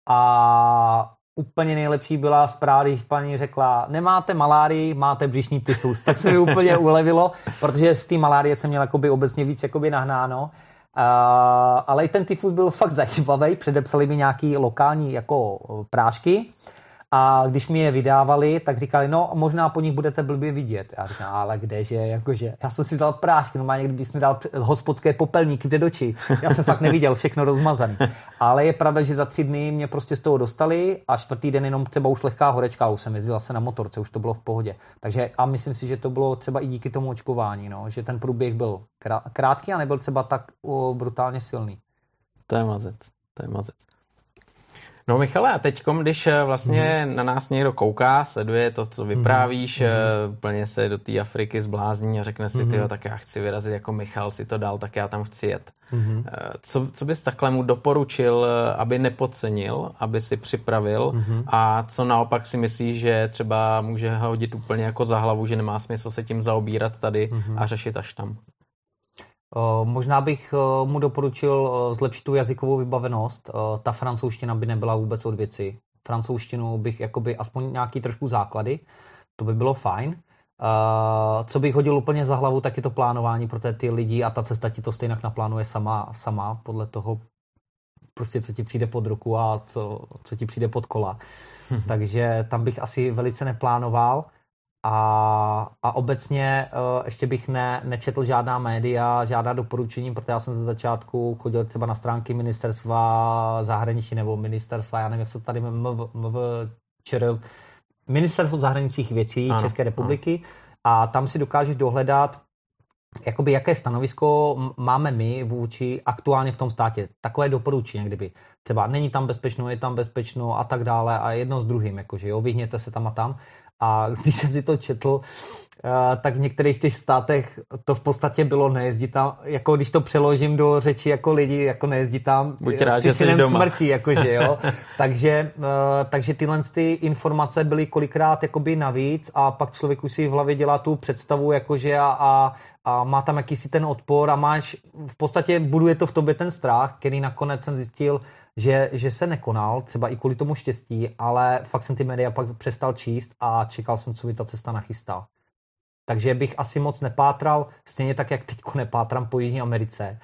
a úplně nejlepší byla zpráva, když paní řekla, nemáte malárii, máte břišní tyfus. Tak se mi úplně ulevilo, protože z té malárie jsem měl jakoby obecně víc jakoby nahnáno. Uh, ale i ten tyfus byl fakt zajímavý, předepsali mi nějaký lokální jako prášky a když mi je vydávali, tak říkali, no možná po nich budete blbě vidět. Já říkám, ale kdeže, jakože, já jsem si dal prášky, normálně kdybys mi dal hospodské popelníky kde doči. Já jsem fakt neviděl, všechno rozmazaný. Ale je pravda, že za tři dny mě prostě z toho dostali a čtvrtý den jenom třeba už lehká horečka, už jsem jezdil se na motorce, už to bylo v pohodě. Takže a myslím si, že to bylo třeba i díky tomu očkování, no, že ten průběh byl krátký a nebyl třeba tak o, brutálně silný. To je mazec, to je mazec. No Michale, a teď, když eh, vlastně mm. na nás někdo kouká, sleduje to, co vyprávíš, mm. plně se do té Afriky zblázní a řekne si, mm. tyjo, tak já chci vyrazit jako Michal si to dal, tak já tam chci jet. Mm. Co, co bys takhle mu doporučil, aby nepodcenil, aby si připravil mm. a co naopak si myslíš, že třeba může hodit úplně jako za hlavu, že nemá smysl se tím zaobírat tady mm. a řešit až tam? Eh, možná bych eh, mu doporučil eh, zlepšit tu jazykovou vybavenost. Ta francouzština by nebyla vůbec od věci. Francouzštinu bych jakoby aspoň nějaký trošku základy, to by bylo fajn. Co bych hodil úplně za hlavu, tak je to plánování, protože ty lidi a ta cesta ti to stejně naplánuje sama, sama podle toho, prostě co ti přijde pod ruku a co, co ti přijde pod kola. Hmm. Takže tam bych asi velice neplánoval. A, a obecně uh, ještě bych ne, nečetl žádná média, žádná doporučení, protože já jsem ze začátku chodil třeba na stránky ministerstva zahraničí nebo ministerstva, já nevím, jak se tady MV, MV, ČR, Ministerstvo zahraničních věcí ano, České republiky, ano. a tam si dokážeš dohledat, jakoby jaké stanovisko máme my vůči aktuálně v tom státě. Takové doporučení, kdyby třeba není tam bezpečno, je tam bezpečno a tak dále a jedno s druhým, jakože jo, vyhněte se tam a tam. A když jsem si to četl, Eh, tak v některých těch státech to v podstatě bylo nejezdit tam, jako když to přeložím do řeči jako lidi, jako nejezdit tam Buď rád, s že doma. smrti, jakože jo. takže, uh, takže tyhle ty informace byly kolikrát jakoby navíc a pak člověk už si v hlavě dělá tu představu, jakože a, a, a má tam jakýsi ten odpor a máš, v podstatě buduje to v tobě ten strach, který nakonec jsem zjistil, že, že se nekonal, třeba i kvůli tomu štěstí, ale fakt jsem ty média pak přestal číst a čekal jsem, co mi ta cesta nachystá. Takže bych asi moc nepátral, stejně tak, jak teďko nepátrám po Jižní Americe.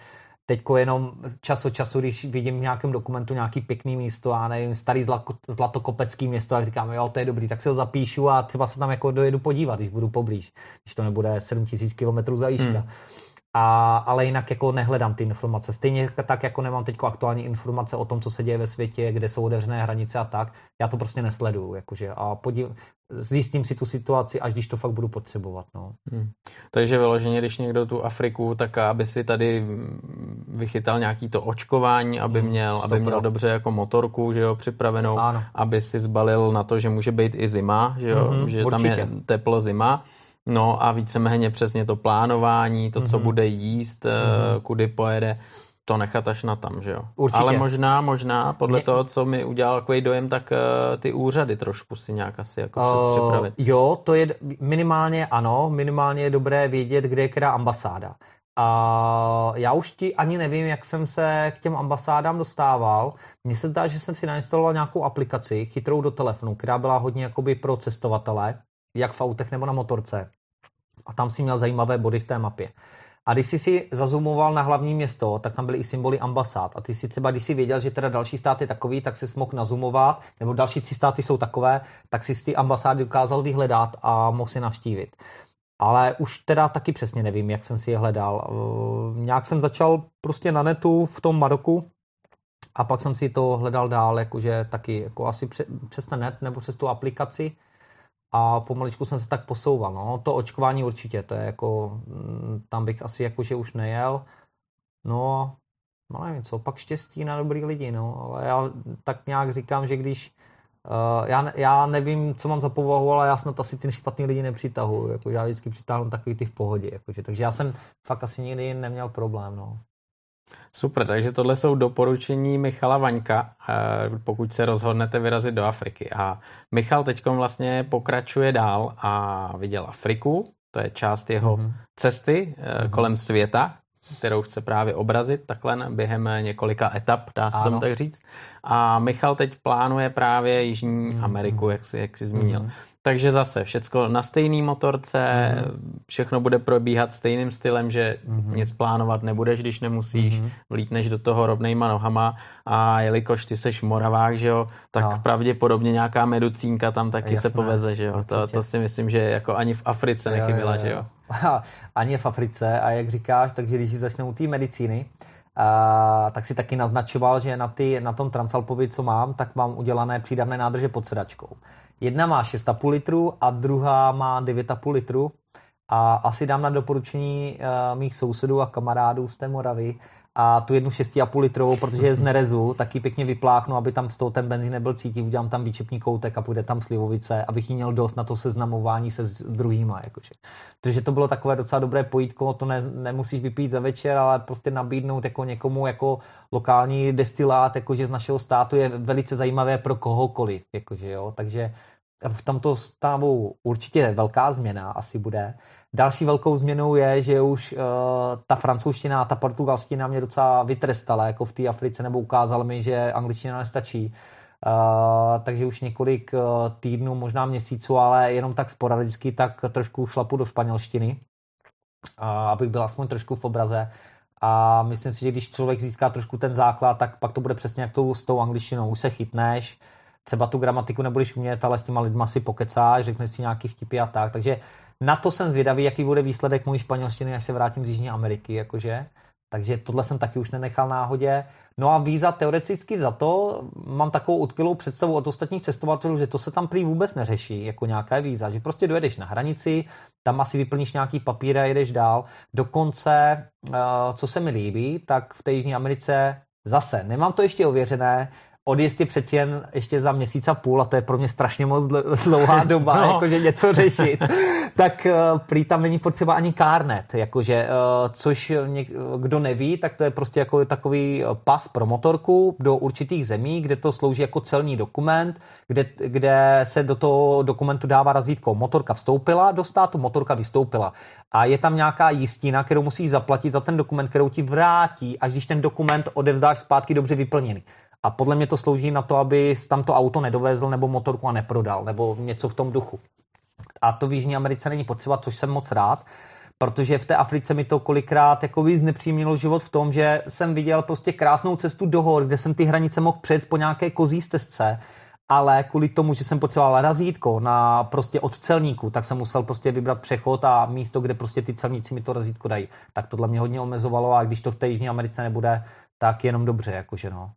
Teďko jenom čas od času, když vidím v nějakém dokumentu nějaký pěkný místo, a nevím, starý zlatokopecký město, a říkám, jo, to je dobrý, tak si ho zapíšu a třeba se tam jako dojedu podívat, když budu poblíž, když to nebude 7000 km za jížka. Hmm. A, ale jinak jako nehledám ty informace. Stejně tak, jako nemám teď aktuální informace o tom, co se děje ve světě, kde jsou otevřené hranice a tak, já to prostě nesleduju. Jakože, a podív, zjistím si tu situaci, až když to fakt budu potřebovat. No. Hmm. Takže vyloženě, když někdo tu Afriku, tak aby si tady vychytal nějaký to očkování, aby hmm, měl, aby měl dobře jako motorku, že jo, připravenou, ano. aby si zbalil na to, že může být i zima, že jo, mm-hmm, že určitě. tam je teplo zima No a víceméně přesně to plánování, to, mm-hmm. co mhm. bude jíst, mm-hmm. kudy pojede, to nechat až na tam, že jo? Určitě. Ale možná, možná, podle Mě... toho, co mi udělal takový dojem, tak uh, ty úřady trošku si nějak asi jako uh, připravit. Jo, to je minimálně ano, minimálně je dobré vědět, kde je která ambasáda. A já už ti ani nevím, jak jsem se k těm ambasádám dostával. Mně se zdá, že jsem si nainstaloval nějakou aplikaci chytrou do telefonu, která byla hodně jakoby pro cestovatele, jak v autech nebo na motorce a tam si měl zajímavé body v té mapě. A když jsi si zazumoval na hlavní město, tak tam byly i symboly ambasád. A ty si třeba, když si věděl, že teda další stát je takový, tak si mohl nazumovat, nebo další tři státy jsou takové, tak si ty ambasády dokázal vyhledat a mohl si navštívit. Ale už teda taky přesně nevím, jak jsem si je hledal. Uh, nějak jsem začal prostě na netu v tom Maroku a pak jsem si to hledal dál, jakože taky jako asi přes ten net nebo přes tu aplikaci a pomaličku jsem se tak posouval. No. To očkování určitě, to je jako, mm, tam bych asi jakože už nejel. No, no nevím co, pak štěstí na dobrý lidi, no, ale já tak nějak říkám, že když Uh, já, já nevím, co mám za povahu, ale já snad asi ty špatný lidi nepřitahuji. Jako, já vždycky přitáhnu takový ty v pohodě. Jakože, takže já jsem fakt asi nikdy neměl problém. No. Super, takže tohle jsou doporučení Michala Vaňka, eh, pokud se rozhodnete vyrazit do Afriky. A Michal teď vlastně pokračuje dál a viděl Afriku, to je část jeho mm-hmm. cesty mm-hmm. kolem světa, kterou chce právě obrazit takhle během několika etap, dá se tomu tak říct. A Michal teď plánuje právě Jižní mm-hmm. Ameriku, jak jsi, jak jsi zmínil. Mm-hmm. Takže zase všecko na stejný motorce, mm-hmm. všechno bude probíhat stejným stylem, že mm-hmm. nic plánovat nebudeš, když nemusíš, mm-hmm. vlítneš do toho rovnejma nohama a jelikož ty seš moravák, že jo, tak no. pravděpodobně nějaká meducínka tam taky Jasné, se poveze, že jo. To, to si myslím, že jako ani v Africe nechyběla, jo, jo, jo. že jo. ani v Africe a jak říkáš, takže když začnou té medicíny, a, tak si taky naznačoval, že na, ty, na tom Transalpovi, co mám, tak mám udělané přídavné nádrže pod sedačkou. Jedna má 6,5 litru a druhá má 9,5 litru. A asi dám na doporučení uh, mých sousedů a kamarádů z té Moravy a tu jednu 6,5 litrovou, protože je z nerezu, taky pěkně vypláchnu, aby tam z toho ten benzín nebyl cítit, udělám tam výčepní koutek a půjde tam slivovice, abych jí měl dost na to seznamování se s druhýma. Jakože. Takže to bylo takové docela dobré pojítko, to ne, nemusíš vypít za večer, ale prostě nabídnout jako někomu jako lokální destilát, jakože z našeho státu je velice zajímavé pro kohokoliv. Jakože, jo. Takže v tomto stavu určitě velká změna asi bude. Další velkou změnou je, že už uh, ta francouzština a ta portugalština mě docela vytrestala, jako v té Africe, nebo ukázala mi, že angličtina nestačí. Uh, takže už několik uh, týdnů, možná měsíců, ale jenom tak sporadicky, tak trošku šlapu do španělštiny, uh, abych byl aspoň trošku v obraze. A myslím si, že když člověk získá trošku ten základ, tak pak to bude přesně jak tou, s tou angličtinou. Už se chytneš, třeba tu gramatiku nebudeš umět, ale s těma lidma si pokecáš, řekneš si nějaký vtipy a tak. Takže na to jsem zvědavý, jaký bude výsledek mojí španělštiny, až se vrátím z Jižní Ameriky, jakože. Takže tohle jsem taky už nenechal náhodě. No a víza teoreticky za to, mám takovou utkvělou představu od ostatních cestovatelů, že to se tam prý vůbec neřeší jako nějaká víza, že prostě dojedeš na hranici, tam asi vyplníš nějaký papír a jedeš dál. Dokonce, eh, co se mi líbí, tak v té Jižní Americe zase, nemám to ještě ověřené, odjezd je přeci jen ještě za měsíc a půl a to je pro mě strašně moc dlouhá doba, no. jakože něco řešit, tak uh, prý tam není potřeba ani kárnet, jakože, uh, což něk, kdo neví, tak to je prostě jako takový pas pro motorku do určitých zemí, kde to slouží jako celní dokument, kde, kde se do toho dokumentu dává razítko motorka vstoupila do státu, motorka vystoupila. A je tam nějaká jistina, kterou musíš zaplatit za ten dokument, kterou ti vrátí, až když ten dokument odevzdáš zpátky dobře vyplněný. A podle mě to slouží na to, aby tam to auto nedovezl nebo motorku a neprodal, nebo něco v tom duchu. A to v Jižní Americe není potřeba, což jsem moc rád, protože v té Africe mi to kolikrát jako znepřímnilo život v tom, že jsem viděl prostě krásnou cestu do hor, kde jsem ty hranice mohl přejet po nějaké kozí stezce, ale kvůli tomu, že jsem potřeboval razítko na prostě od celníku, tak jsem musel prostě vybrat přechod a místo, kde prostě ty celníci mi to razítko dají. Tak tohle mě hodně omezovalo a když to v té Jižní Americe nebude, tak jenom dobře, jakože no.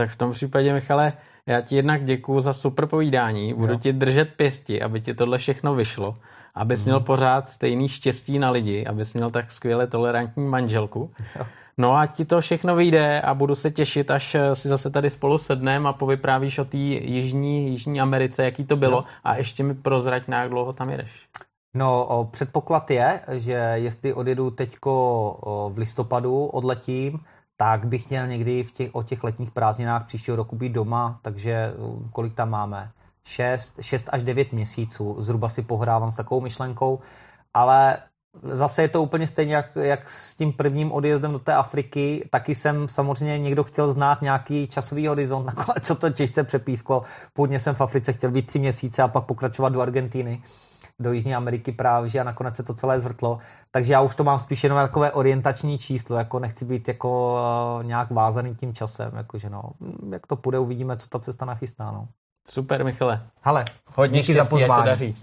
Tak v tom případě, Michale, já ti jednak děkuju za super povídání. Budu jo. ti držet pěsti, aby ti tohle všechno vyšlo. Abys mm. měl pořád stejný štěstí na lidi, abys měl tak skvěle tolerantní manželku. Jo. No a ti to všechno vyjde a budu se těšit, až si zase tady spolu sedneme a povyprávíš o té jižní, jižní Americe, jaký to bylo. Jo. A ještě mi prozrať, na jak dlouho tam jedeš. No, o, předpoklad je, že jestli odjedu teďko v listopadu, odletím, tak bych měl někdy v těch, o těch letních prázdninách příštího roku být doma, takže uh, kolik tam máme? 6, 6 až 9 měsíců. Zhruba si pohrávám s takovou myšlenkou, ale zase je to úplně stejně jak, jak s tím prvním odjezdem do té Afriky. Taky jsem samozřejmě někdo chtěl znát nějaký časový horizont, nakonec co to těžce přepísklo. Původně jsem v Africe chtěl být tři měsíce a pak pokračovat do Argentíny do Jižní Ameriky právě a nakonec se to celé zvrtlo. Takže já už to mám spíš jenom takové orientační číslo, jako nechci být jako uh, nějak vázaný tím časem, jakože no, jak to půjde, uvidíme, co ta cesta nachystá, no. Super, Michale. Hele, hodně díky za pozvání. se daří.